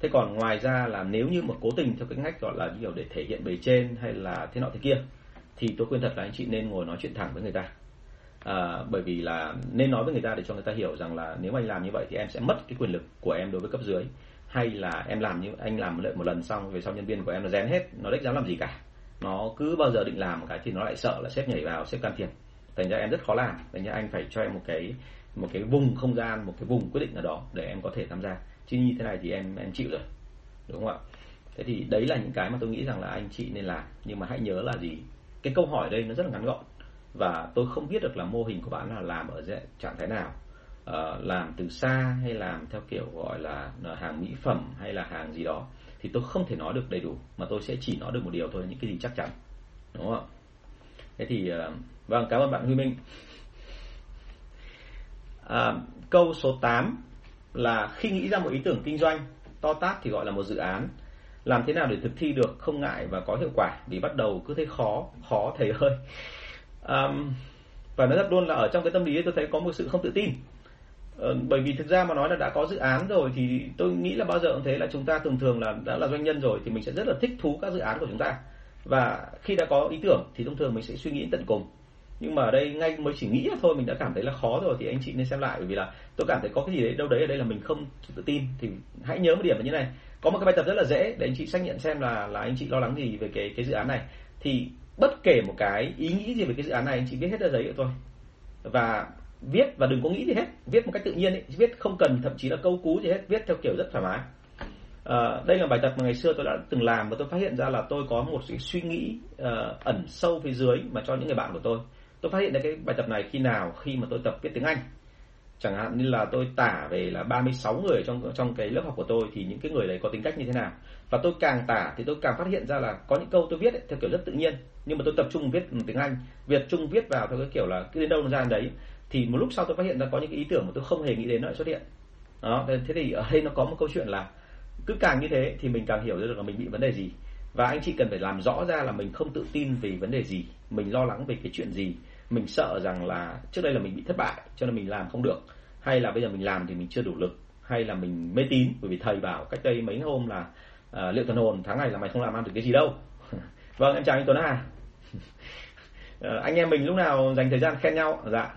Thế còn ngoài ra là nếu như một cố tình theo cái ngách gọi là kiểu để thể hiện bề trên hay là thế nọ thế kia thì tôi khuyên thật là anh chị nên ngồi nói chuyện thẳng với người ta. À, bởi vì là nên nói với người ta để cho người ta hiểu rằng là nếu anh làm như vậy thì em sẽ mất cái quyền lực của em đối với cấp dưới. Hay là em làm như anh làm một lần xong về sau nhân viên của em nó rén hết nó đếch dám làm gì cả. Nó cứ bao giờ định làm một cái thì nó lại sợ là sếp nhảy vào sếp can thiệp. Thành ra em rất khó làm. Thành ra anh phải cho em một cái một cái vùng không gian một cái vùng quyết định ở đó để em có thể tham gia. Chứ như thế này thì em em chịu rồi. Đúng không ạ? Thế thì đấy là những cái mà tôi nghĩ rằng là anh chị nên làm. Nhưng mà hãy nhớ là gì? Cái câu hỏi đây nó rất là ngắn gọn. Và tôi không biết được là mô hình của bạn là làm ở trạng thái nào. À, làm từ xa hay làm theo kiểu gọi là ờ, hàng mỹ phẩm hay là hàng gì đó. Thì tôi không thể nói được đầy đủ mà tôi sẽ chỉ nói được một điều thôi những cái gì chắc chắn. Đúng không thế thì uh, vâng cảm ơn bạn Huy Minh. À, câu số 8 là khi nghĩ ra một ý tưởng kinh doanh to tát thì gọi là một dự án làm thế nào để thực thi được không ngại và có hiệu quả? Vì bắt đầu cứ thấy khó khó thầy <laughs> ơi. Um, và nói thật luôn là ở trong cái tâm lý ấy tôi thấy có một sự không tự tin. Ờ, bởi vì thực ra mà nói là đã có dự án rồi thì tôi nghĩ là bao giờ cũng thế là chúng ta thường thường là đã là doanh nhân rồi thì mình sẽ rất là thích thú các dự án của chúng ta. Và khi đã có ý tưởng thì thông thường mình sẽ suy nghĩ tận cùng. Nhưng mà ở đây ngay mới chỉ nghĩ là thôi mình đã cảm thấy là khó rồi thì anh chị nên xem lại. Bởi vì là tôi cảm thấy có cái gì đấy đâu đấy ở đây là mình không tự tin. Thì hãy nhớ một điểm là như này có một cái bài tập rất là dễ để anh chị xác nhận xem là là anh chị lo lắng gì về cái cái dự án này. Thì bất kể một cái ý nghĩ gì về cái dự án này anh chị viết hết ra giấy của tôi và viết và đừng có nghĩ gì hết. Viết một cách tự nhiên ấy. viết không cần thậm chí là câu cú gì hết viết theo kiểu rất thoải mái. À, đây là bài tập mà ngày xưa tôi đã từng làm và tôi phát hiện ra là tôi có một cái suy nghĩ uh, ẩn sâu phía dưới mà cho những người bạn của tôi. Tôi phát hiện ra cái bài tập này khi nào khi mà tôi tập viết tiếng Anh chẳng hạn như là tôi tả về là 36 người trong trong cái lớp học của tôi thì những cái người đấy có tính cách như thế nào. Và tôi càng tả thì tôi càng phát hiện ra là có những câu tôi viết ấy, theo kiểu rất tự nhiên nhưng mà tôi tập trung viết tiếng Anh. Việt Trung viết vào theo cái kiểu là cứ đến đâu nó ra đấy thì một lúc sau tôi phát hiện ra có những cái ý tưởng mà tôi không hề nghĩ đến nó lại xuất hiện. Đó thế thì ở đây nó có một câu chuyện là cứ càng như thế thì mình càng hiểu được là mình bị vấn đề gì. Và anh chị cần phải làm rõ ra là mình không tự tin về vấn đề gì mình lo lắng về cái chuyện gì mình sợ rằng là trước đây là mình bị thất bại cho nên mình làm không được. Hay là bây giờ mình làm thì mình chưa đủ lực. Hay là mình mê tín bởi vì thầy bảo cách đây mấy hôm là uh, liệu thần hồn tháng này là mày không làm ăn được cái gì đâu. <laughs> Vâng em chào anh Tuấn à uh, <laughs> anh em mình lúc nào dành thời gian khen nhau? Dạ.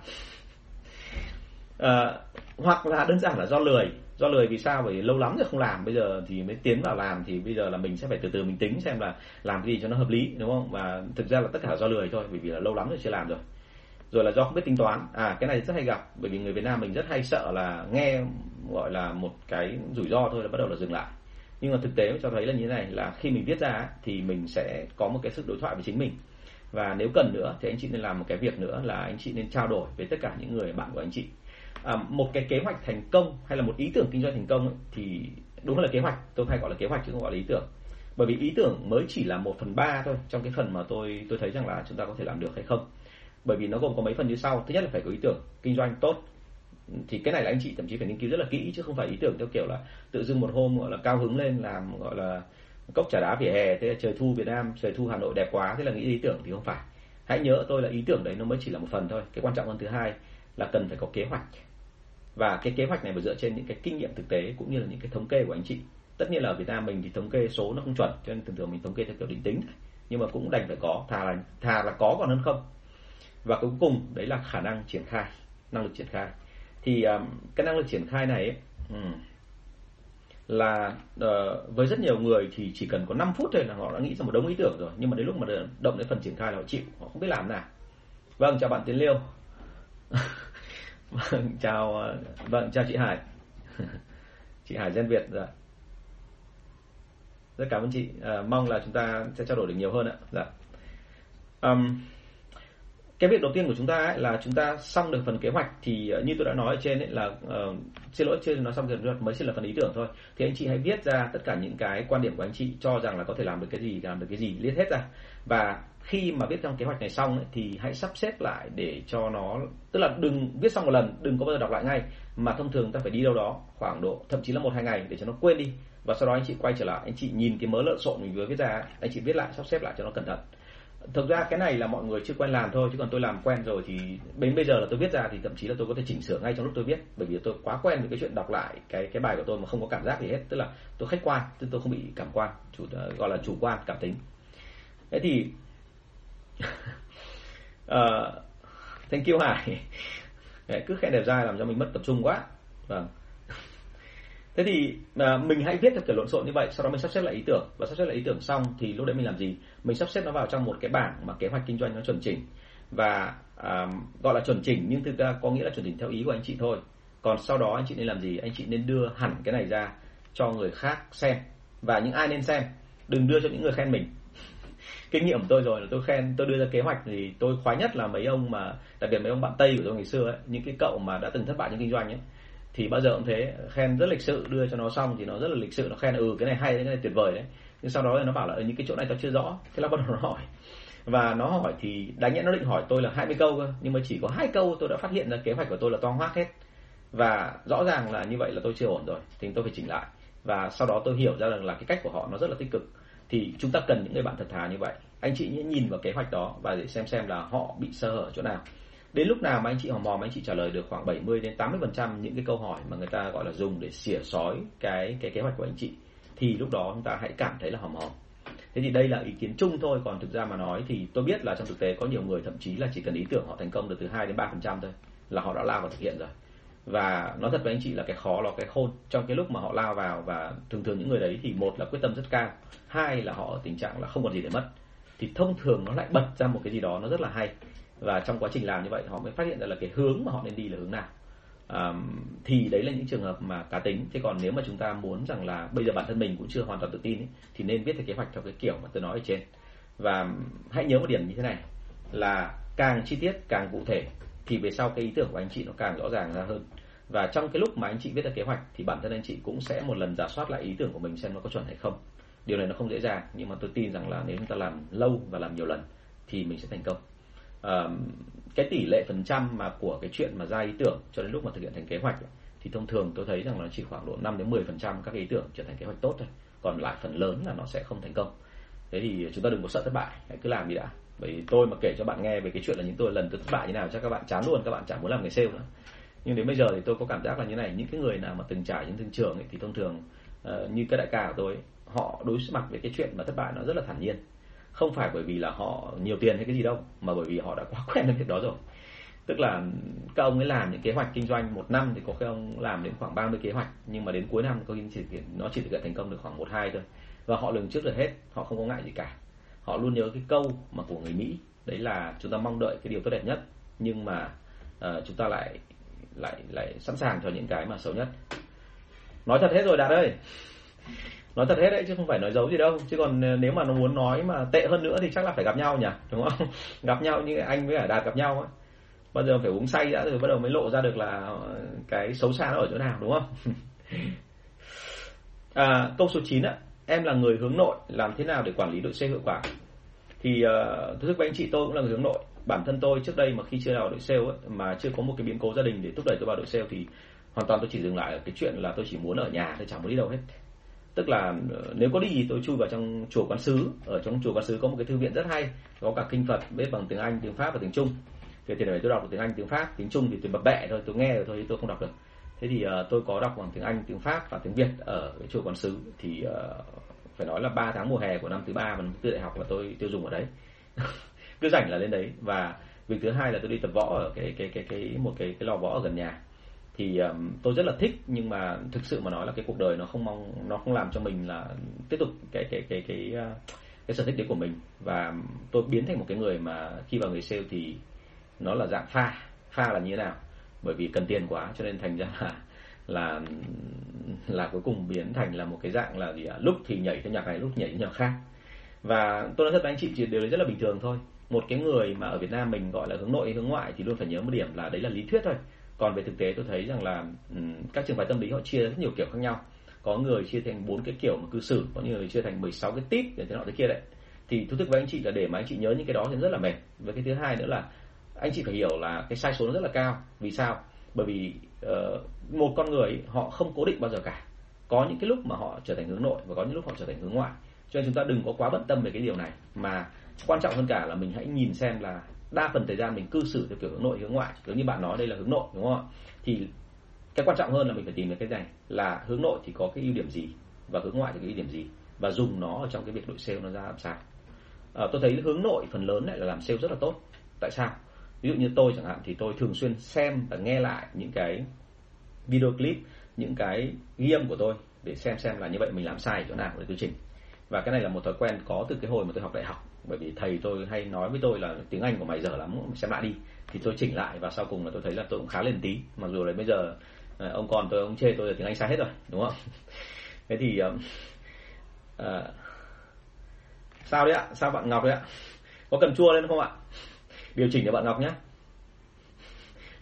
Uh, hoặc là đơn giản là do lười. Do lười vì sao? Bởi vì lâu lắm rồi không làm. Bây giờ thì mới tiến vào làm thì bây giờ là mình sẽ phải từ từ mình tính xem là làm cái gì cho nó hợp lý đúng không? Và thực ra là tất cả do lười thôi bởi vì là lâu lắm rồi chưa làm rồi rồi là do không biết tính toán. À cái này rất hay gặp bởi vì người Việt Nam mình rất hay sợ là nghe gọi là một cái rủi ro thôi là bắt đầu là dừng lại. Nhưng mà thực tế cho thấy là như thế này là khi mình viết ra thì mình sẽ có một cái sức đối thoại với chính mình. Và nếu cần nữa thì anh chị nên làm một cái việc nữa là anh chị nên trao đổi với tất cả những người bạn của anh chị. À, một cái kế hoạch thành công hay là một ý tưởng kinh doanh thành công ấy, thì đúng là kế hoạch. Tôi hay gọi là kế hoạch chứ không gọi là ý tưởng. Bởi vì ý tưởng mới chỉ là một phần ba thôi trong cái phần mà tôi tôi thấy rằng là chúng ta có thể làm được hay không bởi vì nó gồm có mấy phần như sau. Thứ nhất là phải có ý tưởng kinh doanh tốt. Thì cái này là anh chị thậm chí phải nghiên cứu rất là kỹ, chứ không phải ý tưởng theo kiểu là tự dưng một hôm gọi là cao hứng lên làm gọi là cốc trà đá vỉa hè, thế là trời thu Việt Nam, trời thu Hà Nội đẹp quá, thế là nghĩ ý tưởng thì không phải. Hãy nhớ tôi là ý tưởng đấy nó mới chỉ là một phần thôi. Cái quan trọng hơn thứ hai là cần phải có kế hoạch. Và cái kế hoạch này phải dựa trên những cái kinh nghiệm thực tế cũng như là những cái thống kê của anh chị. Tất nhiên là ở Việt Nam mình thì thống kê số nó không chuẩn, cho nên thường thường mình thống kê theo kiểu định tính. Nhưng mà cũng đành phải có, thà là thà là có còn hơn không và cuối cùng đấy là khả năng triển khai năng lực triển khai. Thì um, cái năng lực triển khai này ấy, um, là uh, với rất nhiều người thì chỉ cần có 5 phút thôi là họ đã nghĩ ra một đống ý tưởng rồi. Nhưng mà đến lúc mà động đến phần triển khai là họ chịu họ không biết làm nào. Vâng chào bạn tiến liêu. <laughs> Vâng chào ờ, vâng chào chị hải. <laughs> Chị hải dân việt dạ. Rất cảm ơn chị. À, mong là chúng ta sẽ trao đổi được nhiều hơn ạ. Dạ. Um, cái việc đầu tiên của chúng ta ấy là chúng ta xong được phần kế hoạch thì ờ, như tôi đã nói ở trên ấy là uh, xin lỗi chưa nói xong rồi mới chỉ là phần ý tưởng thôi. Thì anh chị hãy viết ra tất cả những cái quan điểm của anh chị cho rằng là có thể làm được cái gì làm được cái gì liệt hết ra. Và khi mà viết trong kế hoạch này xong ấy, thì hãy sắp xếp lại để cho nó tức là đừng viết xong một lần đừng có bao giờ đọc lại ngay mà thông thường ta phải đi đâu đó khoảng độ thậm chí là một hai ngày để cho nó quên đi. Và sau đó anh chị quay trở lại anh chị nhìn cái mớ lợn xộn mình vừa viết ra anh chị viết lại sắp xếp lại cho nó cẩn thận thực ra cái này là mọi người chưa quen làm thôi chứ còn tôi làm quen rồi thì đến bây giờ là tôi viết ra thì thậm chí là tôi có thể chỉnh sửa ngay trong lúc tôi viết bởi vì tôi quá quen với cái chuyện đọc lại cái cái bài của tôi mà không có cảm giác gì hết. Tức là tôi khách quan tức tôi không bị cảm quan chủ ờ, gọi là chủ quan cảm tính. Thế thì uh, <laughs> thank you hải. <laughs> Cứ khen đẹp dai làm cho mình mất tập trung quá. Vâng thế thì à, mình hãy viết theo kiểu lộn xộn như vậy sau đó mình sắp xếp lại ý tưởng. Và sắp xếp lại ý tưởng xong thì lúc đấy mình làm gì? Mình sắp xếp nó vào trong một cái bảng mà kế hoạch kinh doanh nó chuẩn chỉnh. Và à, gọi là chuẩn chỉnh nhưng thực ra có nghĩa là chuẩn chỉnh theo ý của anh chị thôi. Còn sau đó anh chị nên làm gì? Anh chị nên đưa hẳn cái này ra cho người khác xem. Và những ai nên xem đừng đưa cho những người khen mình. <laughs> Kinh nghiệm của tôi rồi là tôi khen tôi đưa ra kế hoạch thì tôi khoái nhất là mấy ông mà đặc biệt mấy ông bạn tây của tôi ngày xưa ấy những cái cậu mà đã từng thất bại trong kinh doanh ấy thì bao giờ cũng thế. Khen rất lịch sự, đưa cho nó xong thì nó rất là lịch sự. Nó khen ừ cái này hay, cái này tuyệt vời đấy. Nhưng sau đó thì nó bảo là ở những cái chỗ này tao chưa rõ. Thế là bắt đầu nó hỏi. Và nó hỏi thì đáng nhẽ nó định hỏi tôi là 20 câu cơ. Nhưng mà chỉ có hai câu tôi đã phát hiện ra kế hoạch của tôi là toang hoác hết. Và rõ ràng là như vậy là tôi chưa ổn rồi. Thì tôi phải chỉnh lại. Và sau đó tôi hiểu ra rằng là cái cách của họ nó rất là tích cực. Thì chúng ta cần những người bạn thật thà như vậy. Anh chị nhìn vào kế hoạch đó và để xem xem là họ bị sơ hở chỗ nào đến lúc nào mà anh chị hòm hòm, anh chị trả lời được khoảng 70 đến 80 phần trăm những cái câu hỏi mà người ta gọi là dùng để xỉa sói cái cái kế hoạch của anh chị thì lúc đó chúng ta hãy cảm thấy là hòm hòm. Thế thì đây là ý kiến chung thôi còn thực ra mà nói thì tôi biết là trong thực tế có nhiều người thậm chí là chỉ cần ý tưởng họ thành công được từ 2 đến 3 phần trăm thôi là họ đã lao vào thực hiện rồi. Và nói thật với anh chị là cái khó là cái khôn. Trong cái lúc mà họ lao vào và thường thường những người đấy thì một là quyết tâm rất cao hai là họ ở tình trạng là không còn gì để mất thì thông thường nó lại bật ra một cái gì đó nó rất là hay và trong quá trình làm như vậy họ mới phát hiện ra là cái hướng mà họ nên đi là hướng nào. À, thì đấy là những trường hợp mà cá tính. Thế còn nếu mà chúng ta muốn rằng là bây giờ bản thân mình cũng chưa hoàn toàn tự tin ấy, thì nên viết theo kế hoạch theo cái kiểu mà tôi nói ở trên. Và hãy nhớ một điểm như thế này là càng chi tiết càng cụ thể thì về sau cái ý tưởng của anh chị nó càng rõ ràng ra hơn. Và trong cái lúc mà anh chị viết ra kế hoạch thì bản thân anh chị cũng sẽ một lần giả soát lại ý tưởng của mình xem nó có chuẩn hay không. Điều này nó không dễ dàng nhưng mà tôi tin rằng là nếu chúng ta làm lâu và làm nhiều lần thì mình sẽ thành công cái tỷ lệ phần trăm mà của cái chuyện mà ra ý tưởng cho đến lúc mà thực hiện thành kế hoạch thì thông thường tôi thấy rằng nó chỉ khoảng độ 5 đến 10 phần trăm các ý tưởng trở thành kế hoạch tốt thôi. Còn lại phần lớn là nó sẽ không thành công. Thế thì chúng ta đừng có sợ thất bại hãy cứ làm đi đã. Bởi vì tôi mà kể cho bạn nghe về cái chuyện là những tôi lần tôi thất bại như nào chắc các bạn chán luôn các bạn chẳng muốn làm người sale nữa. Nhưng đến bây giờ thì tôi có cảm giác là như này những cái người nào mà từng trải những thương trường ấy, thì thông thường uh, như các đại ca của tôi họ đối mặt với cái chuyện mà thất bại nó rất là thản nhiên không phải bởi vì là họ nhiều tiền hay cái gì đâu mà bởi vì họ đã quá <laughs> quen với việc đó rồi. Tức là các ông ấy làm những kế hoạch kinh doanh một năm thì có khi ông làm đến khoảng 30 kế hoạch nhưng mà đến cuối năm có chỉ nó chỉ thực hiện thành công được khoảng một hai thôi. Và họ lường trước được hết họ không có ngại gì cả. Họ luôn nhớ cái câu mà của người Mỹ đấy là chúng ta mong đợi cái điều tốt đẹp nhất nhưng mà uh, chúng ta lại lại lại sẵn sàng cho những cái mà xấu nhất. Nói thật hết rồi đạt ơi nói thật hết đấy chứ không phải nói giấu gì đâu. Chứ còn ờ, nếu mà nó muốn nói mà tệ hơn nữa thì chắc là phải gặp nhau nhỉ? <laughs> Đúng không? Gặp nhau như anh với cả đạt gặp nhau ấy bao giờ phải uống say đã rồi bắt đầu mới lộ ra được là ờ, cái xấu xa nó ở chỗ nào đúng không? <laughs> À, câu số 9 ạ. Em là người hướng nội làm thế nào để quản lý đội xe hiệu quả? Thì uh, thú với anh chị tôi cũng là người hướng nội. Bản thân tôi trước đây mà khi chưa vào đội sale ấy, mà chưa có một cái biến cố gia đình để thúc đẩy tôi vào đội sale thì hoàn toàn tôi chỉ dừng lại ở cái chuyện là tôi chỉ muốn ở nhà tôi chẳng muốn đi đâu hết tức là ờ, nếu có đi thì tôi chui vào trong chùa quán sứ. Ở trong chùa quán sứ có một cái thư viện rất hay có cả kinh phật viết bằng tiếng anh tiếng pháp và tiếng trung. Thì tiền này tôi đọc được tiếng anh tiếng pháp tiếng trung thì tôi bập bẹ thôi tôi nghe rồi thôi tôi không đọc được. Thế thì uh, tôi có đọc bằng tiếng anh tiếng pháp và tiếng việt ở cái chùa quán sứ. Thì uh, phải nói là 3 tháng mùa hè của năm thứ ba và năm thứ đại học là tôi tiêu dùng ở đấy. <laughs> Cứ rảnh là lên đấy. Và việc thứ hai là tôi đi tập võ ở cái cái cái cái một cái cái lò võ ở gần nhà thì um, tôi rất là thích nhưng mà thực sự mà nói là cái cuộc đời nó không mong nó không làm cho mình là tiếp tục cái cái cái cái cái, cái sở thích đấy của mình. Và tôi biến thành một cái người mà khi vào người sale thì nó là dạng pha pha là như thế nào? Bởi vì cần tiền quá cho nên thành ra là là là cuối cùng biến thành là một cái dạng là gì ạ? Lúc thì nhảy theo nhạc này lúc nhảy theo nhạc khác. Và tôi nói thật với anh chị điều đều rất là bình thường thôi. Một cái người mà ở Việt Nam mình gọi là hướng nội hướng ngoại thì luôn phải nhớ một điểm là đấy là lý thuyết thôi còn về thực tế tôi thấy rằng là các trường phái tâm lý họ chia rất nhiều kiểu khác nhau. Có người chia thành bốn cái kiểu mà cư xử có người chia thành 16 cái tip để thế nọ thế kia đấy. Thì thú thực với anh chị là để mà anh chị nhớ những cái đó thì rất là mệt. Và cái thứ hai nữa là anh chị phải hiểu là cái sai số nó rất là cao. Vì sao? Bởi vì uh, một con người họ không cố định bao giờ cả. Có những cái lúc mà họ trở thành hướng nội và có những lúc họ trở thành hướng ngoại. Cho nên chúng ta đừng có quá bận tâm về cái điều này. Mà quan trọng hơn cả là mình hãy nhìn xem là đa phần thời gian mình cư xử theo kiểu hướng nội hướng ngoại giống như bạn nói đây là hướng nội đúng không ạ? Thì cái quan trọng hơn là mình phải tìm được cái này là hướng nội thì có cái ưu điểm gì và hướng ngoại thì có ưu điểm gì? Và dùng nó ở trong cái việc đội sale nó ra làm sao? À, tôi thấy hướng nội phần lớn lại là làm sale rất là tốt. Tại sao? Ví dụ như tôi chẳng hạn thì tôi thường xuyên xem và nghe lại những cái video clip những cái ghi âm của tôi để xem xem là như vậy mình làm sai chỗ nào để tôi chỉnh và cái này là một thói quen có từ cái hồi mà tôi học đại học bởi vì thầy tôi hay nói với tôi là tiếng Anh của mày dở lắm xem lại đi. Thì tôi chỉnh lại và sau cùng là tôi thấy là tôi cũng khá lên tí. Mặc dù là bây giờ ờ, ông còn tôi ông chê tôi là tiếng Anh sai hết rồi đúng không? <laughs> Thế thì uh, sao đấy ạ? Sao bạn Ngọc đấy ạ? Có cần chua lên không ạ? Điều chỉnh cho bạn Ngọc nhé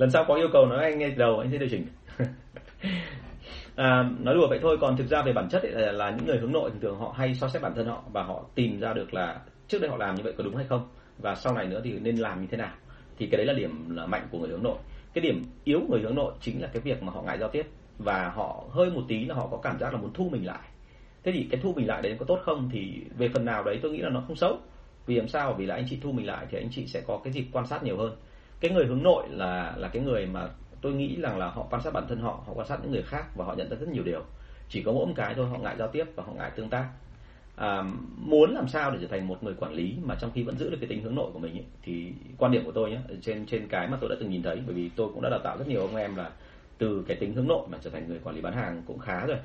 lần sau có yêu cầu nói anh ngay từ đầu anh sẽ điều chỉnh. <laughs> À, nói đùa vậy thôi còn thực ra về bản chất ấy là, là những người hướng nội thường thường họ hay so xét bản thân họ và họ tìm ra được là trước đây họ làm như vậy có đúng hay không? Và sau này nữa thì nên làm như thế nào? Thì cái đấy là điểm là mạnh của người hướng nội. Cái điểm yếu của người hướng nội chính là cái việc mà họ ngại giao tiếp. Và họ hơi một tí là họ có cảm giác là muốn thu mình lại. Thế thì cái thu mình lại đấy có tốt không thì về phần nào đấy tôi nghĩ là nó không xấu. Vì làm sao? Vì là anh chị thu mình lại thì anh chị sẽ có cái dịp quan sát nhiều hơn. Cái người hướng nội là là cái người mà tôi nghĩ rằng là họ quan sát bản thân họ họ quan sát những người khác và họ nhận ra rất nhiều điều. Chỉ có mỗi một cái thôi, họ ngại giao tiếp và họ ngại tương tác à, muốn làm sao để trở thành một người quản lý mà trong khi vẫn giữ được cái tính hướng nội của mình ấy, thì quan điểm của tôi nhé trên trên cái mà tôi đã từng nhìn thấy bởi vì tôi cũng đã đào tạo rất nhiều ông em là từ cái tính hướng nội mà trở thành người quản lý bán hàng cũng khá rồi.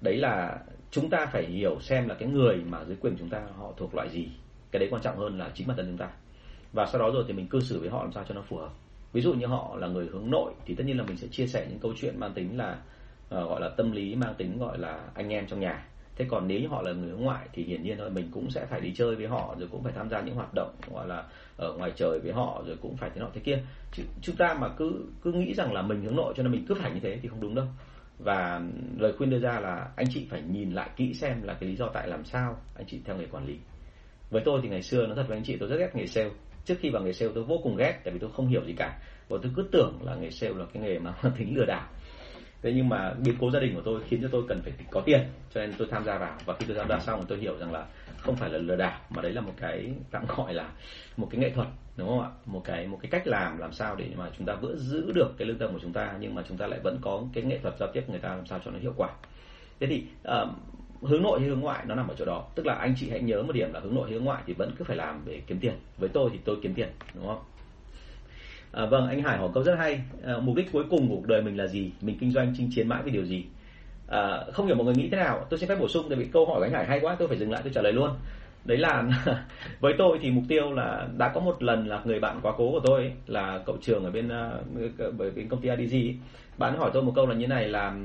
Đấy là chúng ta phải hiểu xem là cái người mà dưới quyền chúng ta họ thuộc loại gì. Cái đấy quan trọng hơn là chính bản thân chúng ta. Và sau đó rồi thì mình cư xử với họ làm sao cho nó phù hợp. Ví dụ như họ là người hướng nội thì tất nhiên là mình sẽ chia sẻ những câu chuyện mang tính là uh, gọi là tâm lý mang tính gọi là anh em trong nhà thế còn nếu như họ là người nước ngoại thì hiển nhiên thôi mình cũng sẽ phải đi chơi với họ, rồi cũng phải tham gia những hoạt động, gọi là, ở ngoài trời với họ, rồi cũng phải thế nọ thế kia. Chứ chúng ta mà cứ cứ nghĩ rằng là mình hướng nội cho nên mình cứ phải như thế thì không đúng đâu. Và lời khuyên đưa ra là anh chị phải nhìn lại kỹ xem là cái lý do tại làm sao anh chị theo nghề quản lý. Với tôi thì ngày xưa nó thật với anh chị, tôi rất ghét nghề sale. Trước khi vào nghề sale tôi vô cùng ghét, tại vì tôi không hiểu gì cả. Và tôi cứ tưởng là nghề sale là cái nghề mà <laughs> tính lừa đảo thế nhưng mà biến cố gia đình của tôi khiến cho tôi cần phải có tiền cho nên tôi tham gia vào. Và khi tôi tham gia xong tôi hiểu rằng là không phải là lừa đảo mà đấy là một cái tạm gọi là một cái nghệ thuật đúng không ạ? Một cái một cái cách làm làm sao để mà chúng ta vẫn giữ được cái lương tâm của chúng ta nhưng mà chúng ta lại vẫn có cái nghệ thuật giao tiếp người ta làm sao cho nó hiệu quả. Thế thì uh, hướng nội hay hướng ngoại nó nằm ở chỗ đó. Tức là anh chị hãy nhớ một điểm là hướng nội hướng ngoại thì vẫn cứ phải làm để kiếm tiền. Với tôi thì tôi kiếm tiền đúng không? À, vâng anh Hải hỏi câu rất hay. À, mục đích cuối cùng của cuộc đời mình là gì? Mình kinh doanh chinh chiến mãi vì điều gì? À, không hiểu mọi người nghĩ thế nào. Tôi xin phép bổ sung tại vì câu hỏi của anh Hải hay quá tôi phải dừng lại tôi trả lời luôn. Đấy là <laughs> với tôi thì mục tiêu là đã có một lần là người bạn quá cố của tôi ấy, là cậu trường ở bên à, bởi bên công ty ADG bạn hỏi tôi một câu là như này là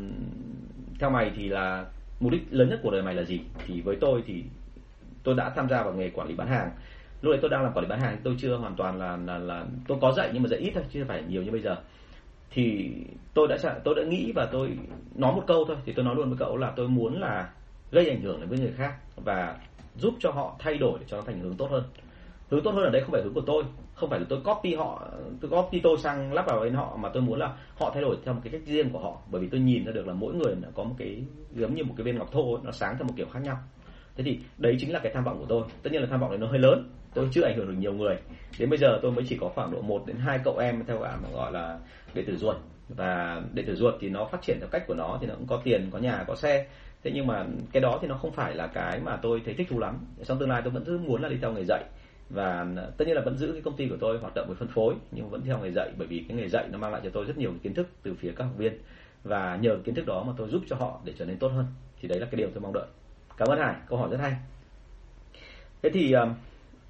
theo mày thì là mục đích lớn nhất của đời mày là gì? Thì với tôi thì tôi đã tham gia vào nghề quản lý bán hàng lúc đấy tôi đang làm quản lý bán hàng tôi chưa hoàn toàn là là là tôi có dạy nhưng mà dạy ít thôi chưa phải nhiều như bây giờ. Thì tôi đã tôi đã nghĩ và tôi nói một câu thôi thì tôi nói luôn với cậu là tôi muốn là gây ảnh hưởng đến với người khác và giúp cho họ thay đổi để cho nó thành hướng tốt hơn. Hướng tốt hơn ở đây không phải hướng của tôi không phải là tôi copy họ tôi copy tôi sang lắp vào bên họ mà tôi muốn là họ thay đổi theo một cái cách riêng của họ. Bởi vì tôi nhìn ra được là mỗi người có một cái giống như một cái viên ngọc thô ấy, nó sáng theo một kiểu khác nhau. Thế thì đấy chính là cái tham vọng của tôi. Tất nhiên là tham vọng này nó hơi lớn tôi chưa ảnh hưởng được nhiều người. Đến bây giờ tôi mới chỉ có khoảng độ 1 đến hai cậu em theo cả mà gọi là đệ tử ruột. Và đệ tử ruột thì nó phát triển theo cách của nó thì nó cũng có tiền, có nhà, có xe. Thế nhưng mà cái đó thì nó không phải là cái mà tôi thấy thích thú lắm. Trong tương lai tôi vẫn cứ muốn là đi theo nghề dạy. Và tất nhiên là vẫn giữ cái công ty của tôi hoạt động với phân phối, nhưng vẫn theo nghề dạy, bởi vì cái nghề dạy nó mang lại cho tôi rất nhiều kiến thức từ phía các học viên. Và nhờ kiến thức đó mà tôi giúp cho họ để trở nên tốt hơn. Thì đấy là cái điều tôi mong đợi. Cảm ơn hải, câu hỏi rất hay. Thế thì ờ,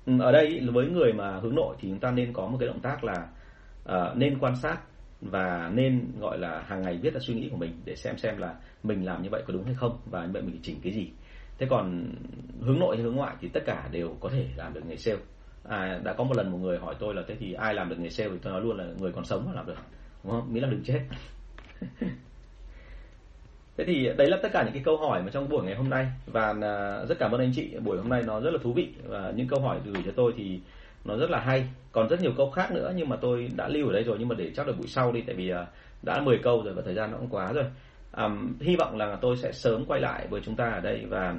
Ừ, ở đây với người mà hướng nội thì chúng ta nên có một cái động tác là uh, nên quan sát và nên gọi là hàng ngày viết ra suy nghĩ của mình để xem xem là mình làm như vậy có đúng hay không và như vậy mình chỉnh cái gì. Thế còn hướng nội hay hướng ngoại thì tất cả đều có thể làm được nghề sale. À, đã có một lần một người hỏi tôi là thế thì ai làm được nghề sale thì tôi nói luôn là người còn sống mà làm được đúng không? Miễn là đừng chết. <laughs> thế thì đấy là tất cả những cái câu hỏi mà trong buổi ngày hôm nay. Và à, rất cảm ơn anh chị. Buổi hôm nay nó rất là thú vị. Và những câu hỏi gửi cho tôi thì nó rất là hay. Còn rất nhiều câu khác nữa nhưng mà tôi đã lưu ở đây rồi. Nhưng mà để chắc là buổi sau đi tại vì à, đã 10 câu rồi và thời gian nó cũng quá rồi. Um, hy vọng là tôi sẽ sớm quay lại với chúng ta ở đây và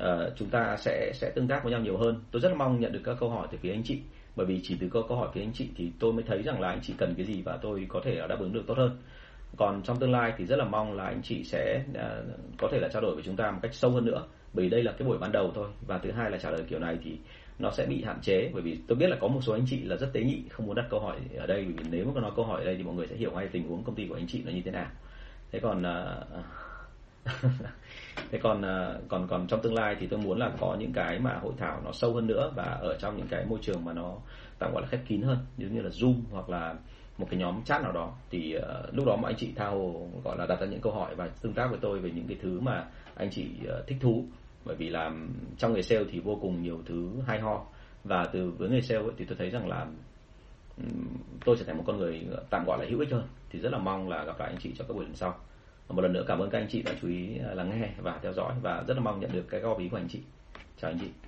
uh, chúng ta sẽ sẽ tương tác với nhau nhiều hơn. Tôi rất là mong nhận được các câu hỏi từ phía anh chị. Bởi vì chỉ từ câu câu hỏi phía anh chị thì tôi mới thấy rằng là anh chị cần cái gì và tôi có thể đáp ứng được tốt hơn còn trong tương lai thì rất là mong là anh chị sẽ uh, có thể là trao đổi với chúng ta một cách sâu hơn nữa. Bởi đây là cái buổi ban đầu thôi. Và thứ hai là trả lời kiểu này thì nó sẽ bị hạn chế. Bởi vì tôi biết là có một số anh chị là rất tế nhị không muốn đặt câu hỏi ở đây. Bởi vì nếu mà có nói câu hỏi ở đây thì mọi người sẽ hiểu ngay tình huống công ty của anh chị nó như thế nào. Thế còn uh, <laughs> thế còn uh, còn còn trong tương lai thì tôi muốn là có những cái mà hội thảo nó sâu hơn nữa và ở trong những cái môi trường mà nó tạm gọi là khép kín hơn. Giống như là zoom hoặc là một cái nhóm chat nào đó thì uh, lúc đó mà anh chị thao gọi là đặt ra những câu hỏi và tương tác với tôi về những cái thứ mà anh chị uh, thích thú. Bởi vì là trong nghề sale thì vô cùng nhiều thứ hay ho. Và từ với nghề sale ấy, thì tôi thấy rằng là tôi trở thành một con người ờ, tạm gọi là hữu ích hơn. Thì rất là mong là gặp lại anh chị trong các buổi lần sau. Một lần nữa cảm ơn các anh chị đã chú ý lắng nghe và theo dõi. Và rất là mong nhận được cái góp ý của anh chị. Chào anh chị.